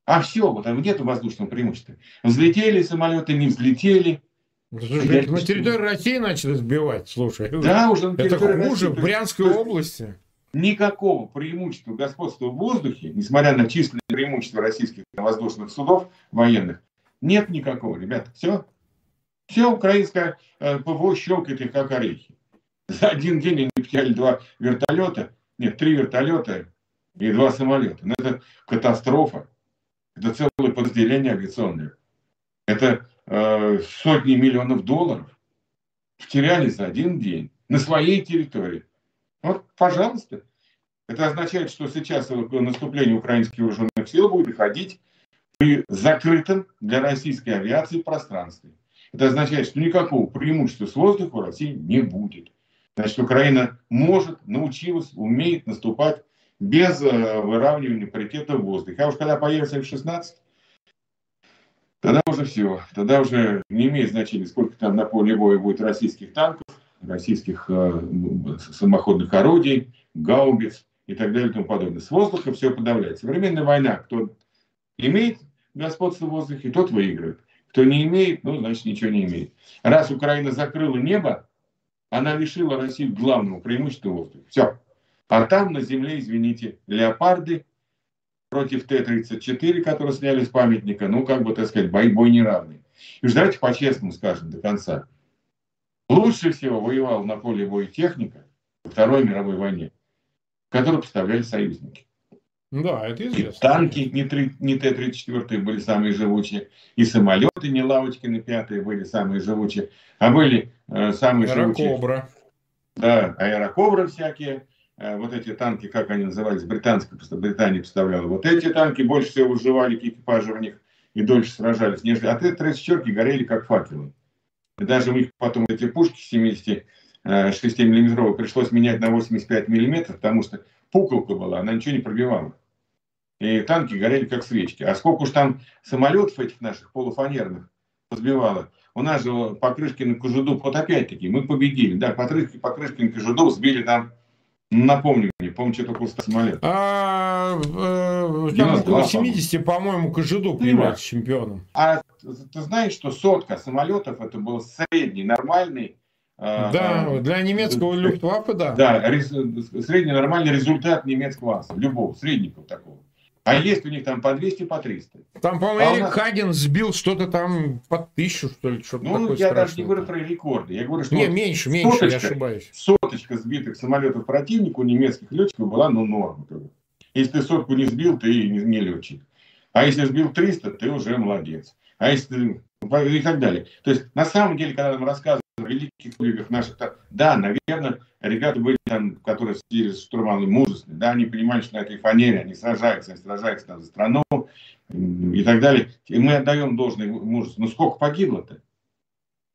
А все, вот там нет воздушного преимущества. Взлетели самолеты, не взлетели. Слушай, на территории России начали сбивать, слушай. Да, уже на Это хуже в Брянской области. Никакого преимущества господства в воздухе, несмотря на численное преимущество российских воздушных судов военных, нет никакого, ребята. Все. Все украинское э, ПВО щелкает их как орехи. За один день они потеряли два вертолета, нет, три вертолета и два самолета. Но ну, это катастрофа. Это целое подразделение авиационное. Это э, сотни миллионов долларов потеряли за один день на своей территории. Вот, пожалуйста. Это означает, что сейчас наступление украинских вооруженных сил будет проходить при закрытом для российской авиации пространстве. Это означает, что никакого преимущества с воздуха у России не будет. Значит, Украина может, научилась, умеет наступать без э, выравнивания паритета в воздухе. А уж когда появится F-16, тогда уже все. Тогда уже не имеет значения, сколько там на поле боя будет российских танков, российских э, самоходных орудий, гаубиц и так далее и тому подобное. С воздуха все подавляет. Современная война, кто имеет господство в воздухе, тот выигрывает. Кто не имеет, ну, значит, ничего не имеет. Раз Украина закрыла небо, она лишила Россию главного преимущества воздуха. Все. А там на земле, извините, леопарды против Т-34, которые сняли с памятника, ну, как бы, так сказать, бой, бой неравный. И уж давайте по-честному скажем до конца. Лучше всего воевал на поле боя техника во Второй мировой войне, которую поставляли союзники. Да, это известно. И танки не, 3, не Т-34 были самые живучие, и самолеты не Лавочкины пятые были самые живучие, а были э, самые живучие. Аэрокобра. Да, аэрокобры всякие. Э, вот эти танки, как они назывались, британская, Британия поставляла. Вот эти танки больше всего выживали, экипажи в них, и дольше сражались. Нежели... А Т-34 горели как факелы. И даже у них потом эти пушки 76 миллиметровые пришлось менять на 85 миллиметров, потому что пуколка была, она ничего не пробивала. И танки горели как свечки. А сколько уж там самолетов этих наших полуфанерных сбивало. У нас же Покрышкин и Кожедуб, вот опять-таки, мы победили. Да, Покрышкин, Покрышкин и Кожедуб сбили там, напомню мне, помню, что такое самолет. А, э, там около 70, по-моему, Кожедуб является чемпионом. А ты знаешь, что сотка самолетов, это был средний, нормальный а, да, а, для немецкого э, люфтваффе, да. Да, средний нормальный результат немецкого класса, любого, среднего такого. А есть у них там по 200, по 300. Там, по-моему, а Эрик нас... Хаген сбил что-то там по тысячу, что ли, что-то Ну, я даже не говорю про рекорды. Я говорю, что не, меньше, меньше, соточка, я ошибаюсь. Соточка сбитых самолетов противника у немецких летчиков была, ну, норма. Если ты сотку не сбил, ты не, не летчик. А если сбил 300, ты уже молодец. А если и так далее. То есть, на самом деле, когда нам рассказывают великих подвигах наших, да, наверное, ребята были там, которые сидели с штурманом мужественные, да, они понимали, что на этой фанере они сражаются, они сражаются там за страну и так далее. И мы отдаем должное мужество. Но сколько погибло-то?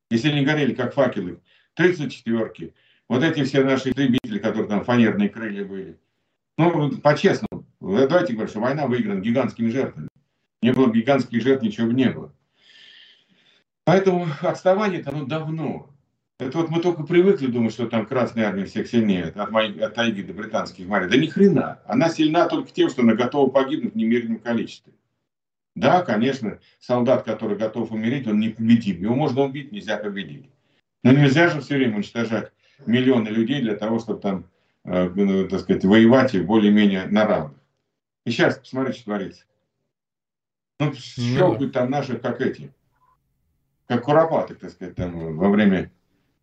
Если они горели, как факелы, 34-ки, вот эти все наши истребители, которые там фанерные крылья были. Ну, по-честному, давайте говорить, что война выиграна гигантскими жертвами. Не было гигантских жертв, ничего бы не было. Поэтому отставание-то оно давно. Это вот мы только привыкли думать, что там Красная Армия всех сильнее, от, от тайги до британских морей. Да ни хрена. Она сильна только тем, что она готова погибнуть в немеренном количестве. Да, конечно, солдат, который готов умереть, он непобедим. Его можно убить, нельзя победить. Но нельзя же все время уничтожать миллионы людей для того, чтобы там, э, ну, так сказать, воевать и более-менее на равных. И сейчас посмотрите, что творится. Ну, щелкают ну там наши, как эти, как куропаты, так сказать, там во время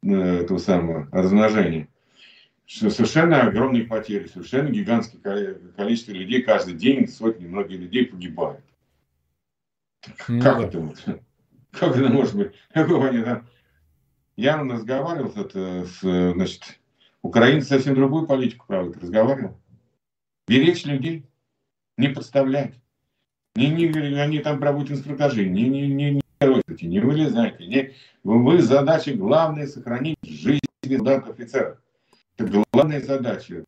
этого самого размножения. Совершенно огромные потери, совершенно гигантское количество людей каждый день, сотни, многие людей погибают. Ну, как да. это вот? Как это может быть? Какого они там? Я разговаривал это с, значит, украинцы совсем другую политику проводят, разговаривал. Беречь людей, не подставлять. Не, не, они там проводят инструктажи, не, не, не, короче, не вылезайте. Не, вы задача главная сохранить жизнь солдат офицеров. Это главная задача.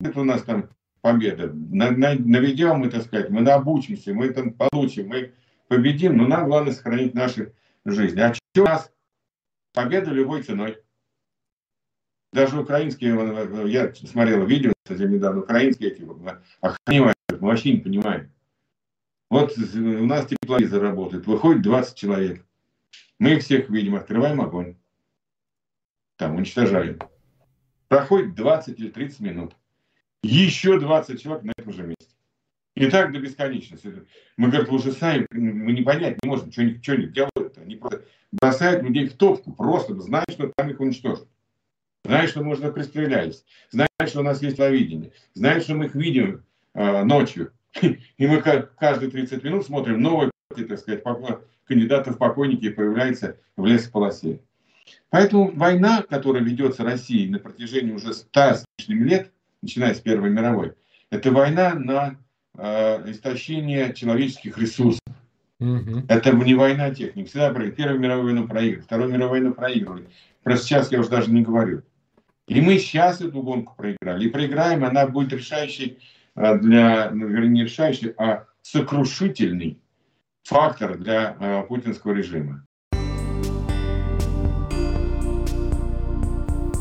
Это у нас там победа. На, на, наведем мы, так сказать, мы обучимся, мы там получим, мы победим, но нам главное сохранить наши жизни. А что у нас? Победа любой ценой. Даже украинские, я смотрел видео, кстати, недавно, украинские эти охранивают, мы вообще не понимаем. Вот у нас тепловизор работает, выходит 20 человек. Мы их всех видим, открываем огонь. Там уничтожаем. Проходит 20 или 30 минут. Еще 20 человек на этом же месте. И так до бесконечности. Мы, говорят, уже сами, мы не понять не можем, что они, что они делают. Они просто бросают людей в топку, просто зная, что там их уничтожат. Знают, что мы уже пристрелялись. Знают, что у нас есть ловидение. Знают, что мы их видим э, ночью И мы каждые 30 минут смотрим новый, так сказать, кандидаты в покойники появляется в лесополосе. Поэтому война, которая ведется Россией на протяжении уже 100 с лишним лет, начиная с Первой мировой, это война на э, истощение человеческих ресурсов. Угу. Это не война техник. Всегда проигрывали. Первую мировую войну проигрывали, Вторую мировую войну проигрывали. Про сейчас я уже даже не говорю. И мы сейчас эту гонку проиграли. И проиграем, она будет решающей э, для, ну, вернее, не решающий, а сокрушительный фактор для э, путинского режима.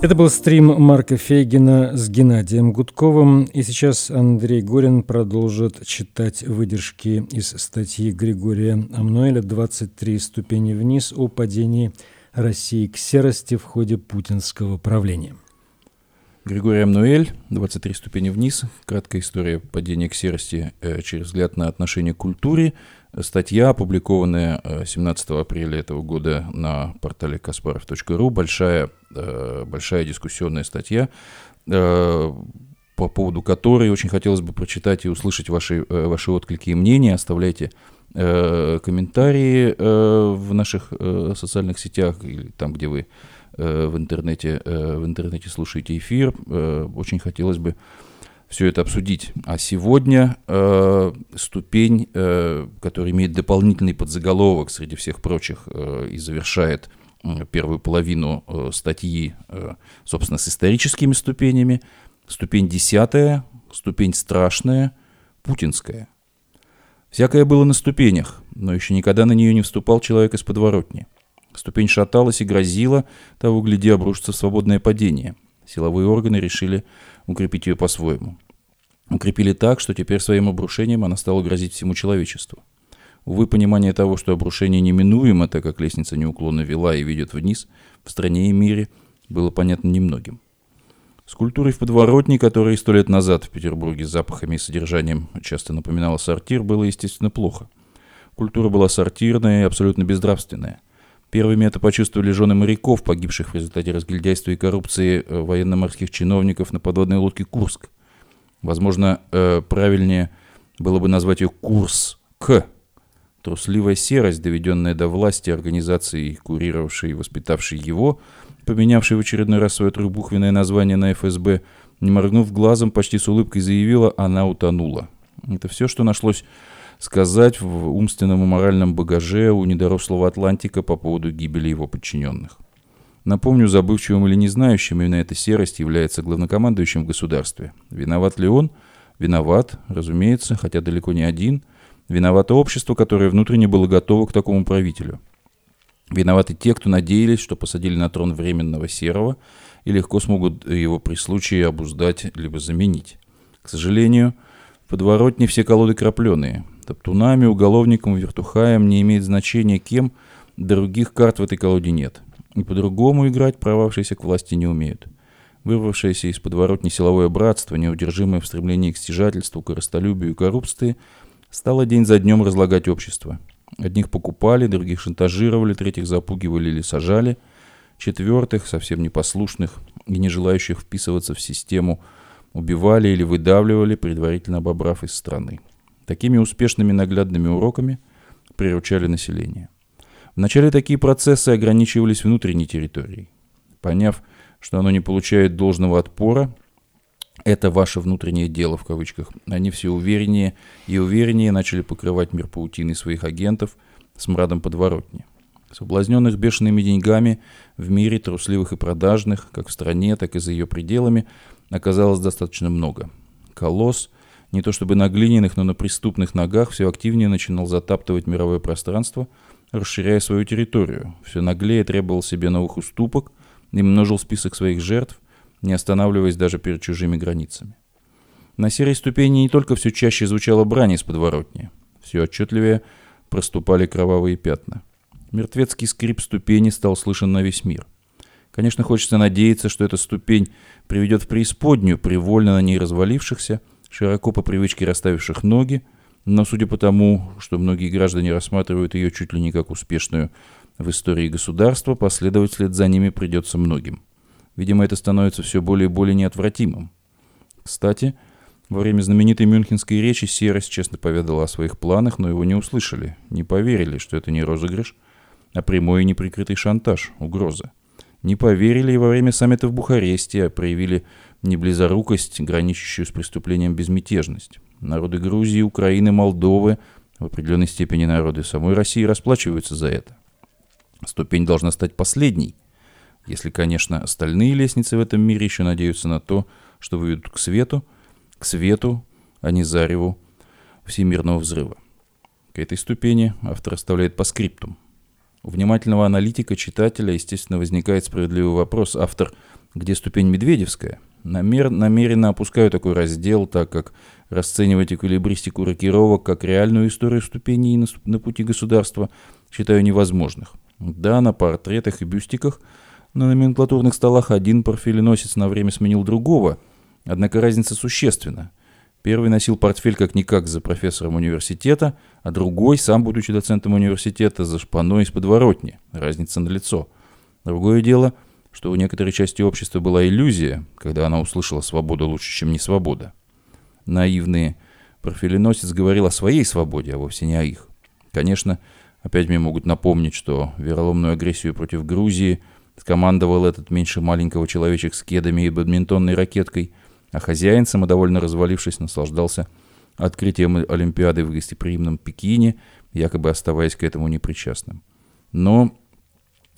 Это был стрим Марка Фейгина с Геннадием Гудковым. И сейчас Андрей Горин продолжит читать выдержки из статьи Григория Амнуэля «23 ступени вниз» о падении России к серости в ходе путинского правления. Григорий Амнуэль, 23 ступени вниз. Краткая история падения к серости э, через взгляд на отношение к культуре. Статья, опубликованная 17 э, апреля этого года на портале kasparov.ru. Большая, э, большая дискуссионная статья, по поводу которой очень хотелось бы прочитать и услышать ваши, ваши отклики и мнения. Оставляйте комментарии в наших социальных сетях или там, где вы Э, в интернете, э, в интернете слушаете эфир. Э, очень хотелось бы все это обсудить. А сегодня э, ступень, э, которая имеет дополнительный подзаголовок среди всех прочих э, и завершает э, первую половину э, статьи, э, собственно, с историческими ступенями. Ступень десятая, ступень страшная, путинская. Всякое было на ступенях, но еще никогда на нее не вступал человек из подворотни. Ступень шаталась и грозила, того гляди обрушиться в свободное падение. Силовые органы решили укрепить ее по-своему. Укрепили так, что теперь своим обрушением она стала грозить всему человечеству. Увы, понимание того, что обрушение неминуемо, так как лестница неуклонно вела и ведет вниз, в стране и мире, было понятно немногим. С в подворотне, которая сто лет назад в Петербурге с запахами и содержанием часто напоминала сортир, было, естественно, плохо. Культура была сортирная и абсолютно бездравственная. Первыми это почувствовали жены моряков, погибших в результате разгильдяйства и коррупции э, военно-морских чиновников на подводной лодке «Курск». Возможно, э, правильнее было бы назвать ее «Курс К». Трусливая серость, доведенная до власти организации, курировавшей и воспитавшей его, поменявшей в очередной раз свое трехбуквенное название на ФСБ, не моргнув глазом, почти с улыбкой заявила, она утонула. Это все, что нашлось сказать в умственном и моральном багаже у недорослого Атлантика по поводу гибели его подчиненных. Напомню, забывчивым или не знающим, именно эта серость является главнокомандующим в государстве. Виноват ли он? Виноват, разумеется, хотя далеко не один. Виновато общество, которое внутренне было готово к такому правителю. Виноваты те, кто надеялись, что посадили на трон временного серого и легко смогут его при случае обуздать либо заменить. К сожалению, в подворотне все колоды крапленые. Топтунами, уголовником, вертухаем не имеет значения кем, других карт в этой колоде нет. И по-другому играть провавшиеся к власти не умеют. Вырвавшееся из подворотни силовое братство, неудержимое в стремлении к стяжательству, корыстолюбию и коррупции, стало день за днем разлагать общество. Одних покупали, других шантажировали, третьих запугивали или сажали, четвертых, совсем непослушных и не желающих вписываться в систему, убивали или выдавливали, предварительно обобрав из страны. Такими успешными наглядными уроками приручали население. Вначале такие процессы ограничивались внутренней территорией. Поняв, что оно не получает должного отпора, это ваше внутреннее дело в кавычках, они все увереннее и увереннее начали покрывать мир паутиной своих агентов с мрадом подворотни. Соблазненных бешеными деньгами в мире трусливых и продажных, как в стране, так и за ее пределами, оказалось достаточно много. Колосс не то чтобы на глиняных, но на преступных ногах все активнее начинал затаптывать мировое пространство, расширяя свою территорию. Все наглее требовал себе новых уступок и множил список своих жертв, не останавливаясь даже перед чужими границами. На серой ступени не только все чаще звучала брань из подворотни, все отчетливее проступали кровавые пятна. Мертвецкий скрип ступени стал слышен на весь мир. Конечно, хочется надеяться, что эта ступень приведет в преисподнюю, привольно на ней развалившихся – широко по привычке расставивших ноги, но судя по тому, что многие граждане рассматривают ее чуть ли не как успешную в истории государства, последовать вслед за ними придется многим. Видимо, это становится все более и более неотвратимым. Кстати, Во время знаменитой мюнхенской речи Серость честно поведала о своих планах, но его не услышали, не поверили, что это не розыгрыш, а прямой и неприкрытый шантаж, угроза. Не поверили и во время саммита в Бухаресте, а проявили неблизорукость, граничащую с преступлением безмятежность. Народы Грузии, Украины, Молдовы, в определенной степени народы самой России расплачиваются за это. Ступень должна стать последней, если, конечно, остальные лестницы в этом мире еще надеются на то, что выведут к свету, к свету, а не зареву всемирного взрыва. К этой ступени автор оставляет по скриптум. У внимательного аналитика, читателя, естественно, возникает справедливый вопрос. Автор, где ступень Медведевская? Намер, намеренно опускаю такой раздел, так как расценивать эквилибристику рокировок как реальную историю ступеней на, на пути государства считаю невозможных. Да, на портретах и бюстиках на номенклатурных столах один профиленосец на время сменил другого, однако разница существенна. Первый носил портфель как-никак за профессором университета, а другой, сам будучи доцентом университета, за шпаной из подворотни. Разница налицо. Другое дело, что у некоторой части общества была иллюзия, когда она услышала «свобода лучше, чем не свобода». Наивные профиленосец говорил о своей свободе, а вовсе не о их. Конечно, опять мне могут напомнить, что вероломную агрессию против Грузии – Скомандовал этот меньше маленького человечек с кедами и бадминтонной ракеткой, а хозяин, самодовольно развалившись, наслаждался открытием Олимпиады в гостеприимном Пекине, якобы оставаясь к этому непричастным. Но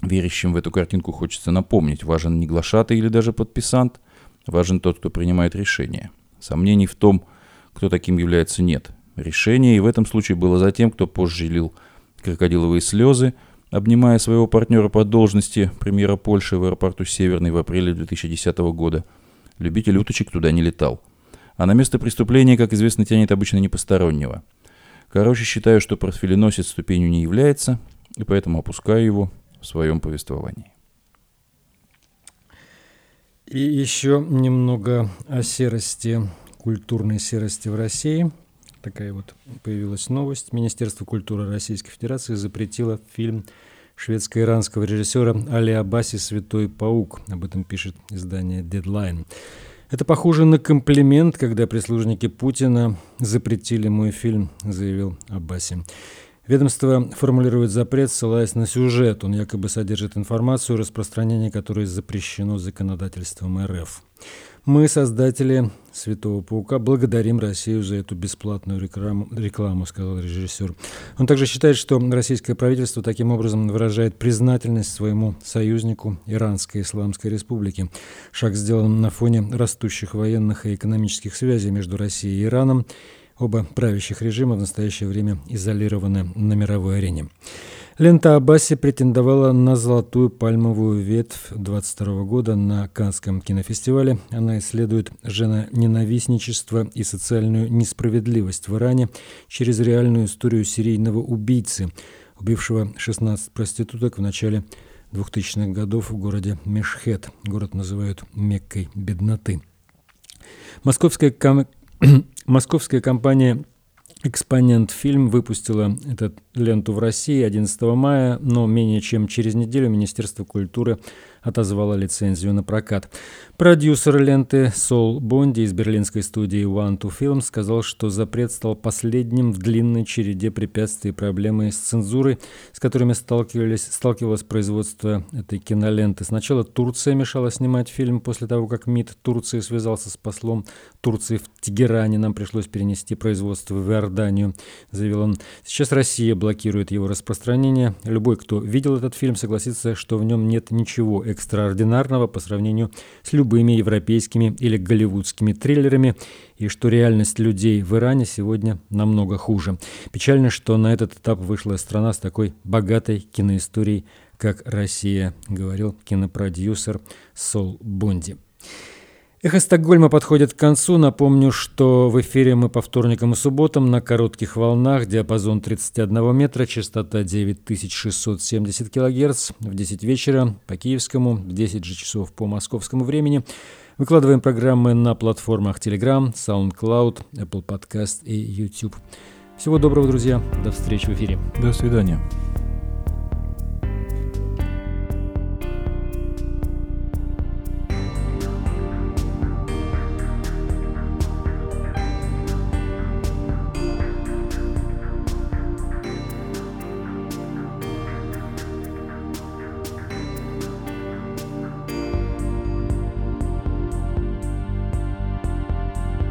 верящим в эту картинку хочется напомнить, важен не глашатый или даже подписант, важен тот, кто принимает решение. Сомнений в том, кто таким является, нет. Решение и в этом случае было за тем, кто позже лил крокодиловые слезы, обнимая своего партнера по должности премьера Польши в аэропорту Северный в апреле 2010 года. Любитель уточек туда не летал. А на место преступления, как известно, тянет обычно не постороннего. Короче, считаю, что портфеленосец ступенью не является, и поэтому опускаю его в своем повествовании. И еще немного о серости, культурной серости в России – такая вот появилась новость. Министерство культуры Российской Федерации запретило фильм шведско-иранского режиссера Али Абаси «Святой паук». Об этом пишет издание Deadline. Это похоже на комплимент, когда прислужники Путина запретили мой фильм, заявил Аббаси. Ведомство формулирует запрет, ссылаясь на сюжет. Он якобы содержит информацию, распространение которой запрещено законодательством РФ. Мы, создатели «Святого паука», благодарим Россию за эту бесплатную рекламу, рекламу, сказал режиссер. Он также считает, что российское правительство таким образом выражает признательность своему союзнику Иранской Исламской Республики. Шаг сделан на фоне растущих военных и экономических связей между Россией и Ираном. Оба правящих режима в настоящее время изолированы на мировой арене. Лента Аббаси претендовала на золотую пальмовую ветвь 22 года на Канском кинофестивале. Она исследует женоненавистничество и социальную несправедливость в Иране через реальную историю серийного убийцы, убившего 16 проституток в начале 2000-х годов в городе Мешхет. Город называют Меккой бедноты. Московская. Московская компания Экспонент фильм выпустила эту ленту в России 11 мая, но менее чем через неделю Министерство культуры отозвало лицензию на прокат. Продюсер ленты Сол Бонди из берлинской студии One to Film сказал, что запрет стал последним в длинной череде препятствий и проблемы с цензурой, с которыми сталкивались, сталкивалось производство этой киноленты. Сначала Турция мешала снимать фильм после того, как МИД Турции связался с послом Турции в Тегеране. Нам пришлось перенести производство в Иорданию, заявил он. Сейчас Россия блокирует его распространение. Любой, кто видел этот фильм, согласится, что в нем нет ничего экстраординарного по сравнению с любыми европейскими или голливудскими триллерами, и что реальность людей в Иране сегодня намного хуже. Печально, что на этот этап вышла страна с такой богатой киноисторией, как Россия, говорил кинопродюсер Сол Бонди. Эхо Стокгольма подходит к концу. Напомню, что в эфире мы по вторникам и субботам на коротких волнах, диапазон 31 метра, частота 9670 кГц в 10 вечера по киевскому, в 10 же часов по московскому времени. Выкладываем программы на платформах Telegram, SoundCloud, Apple Podcast и YouTube. Всего доброго, друзья. До встречи в эфире. До свидания.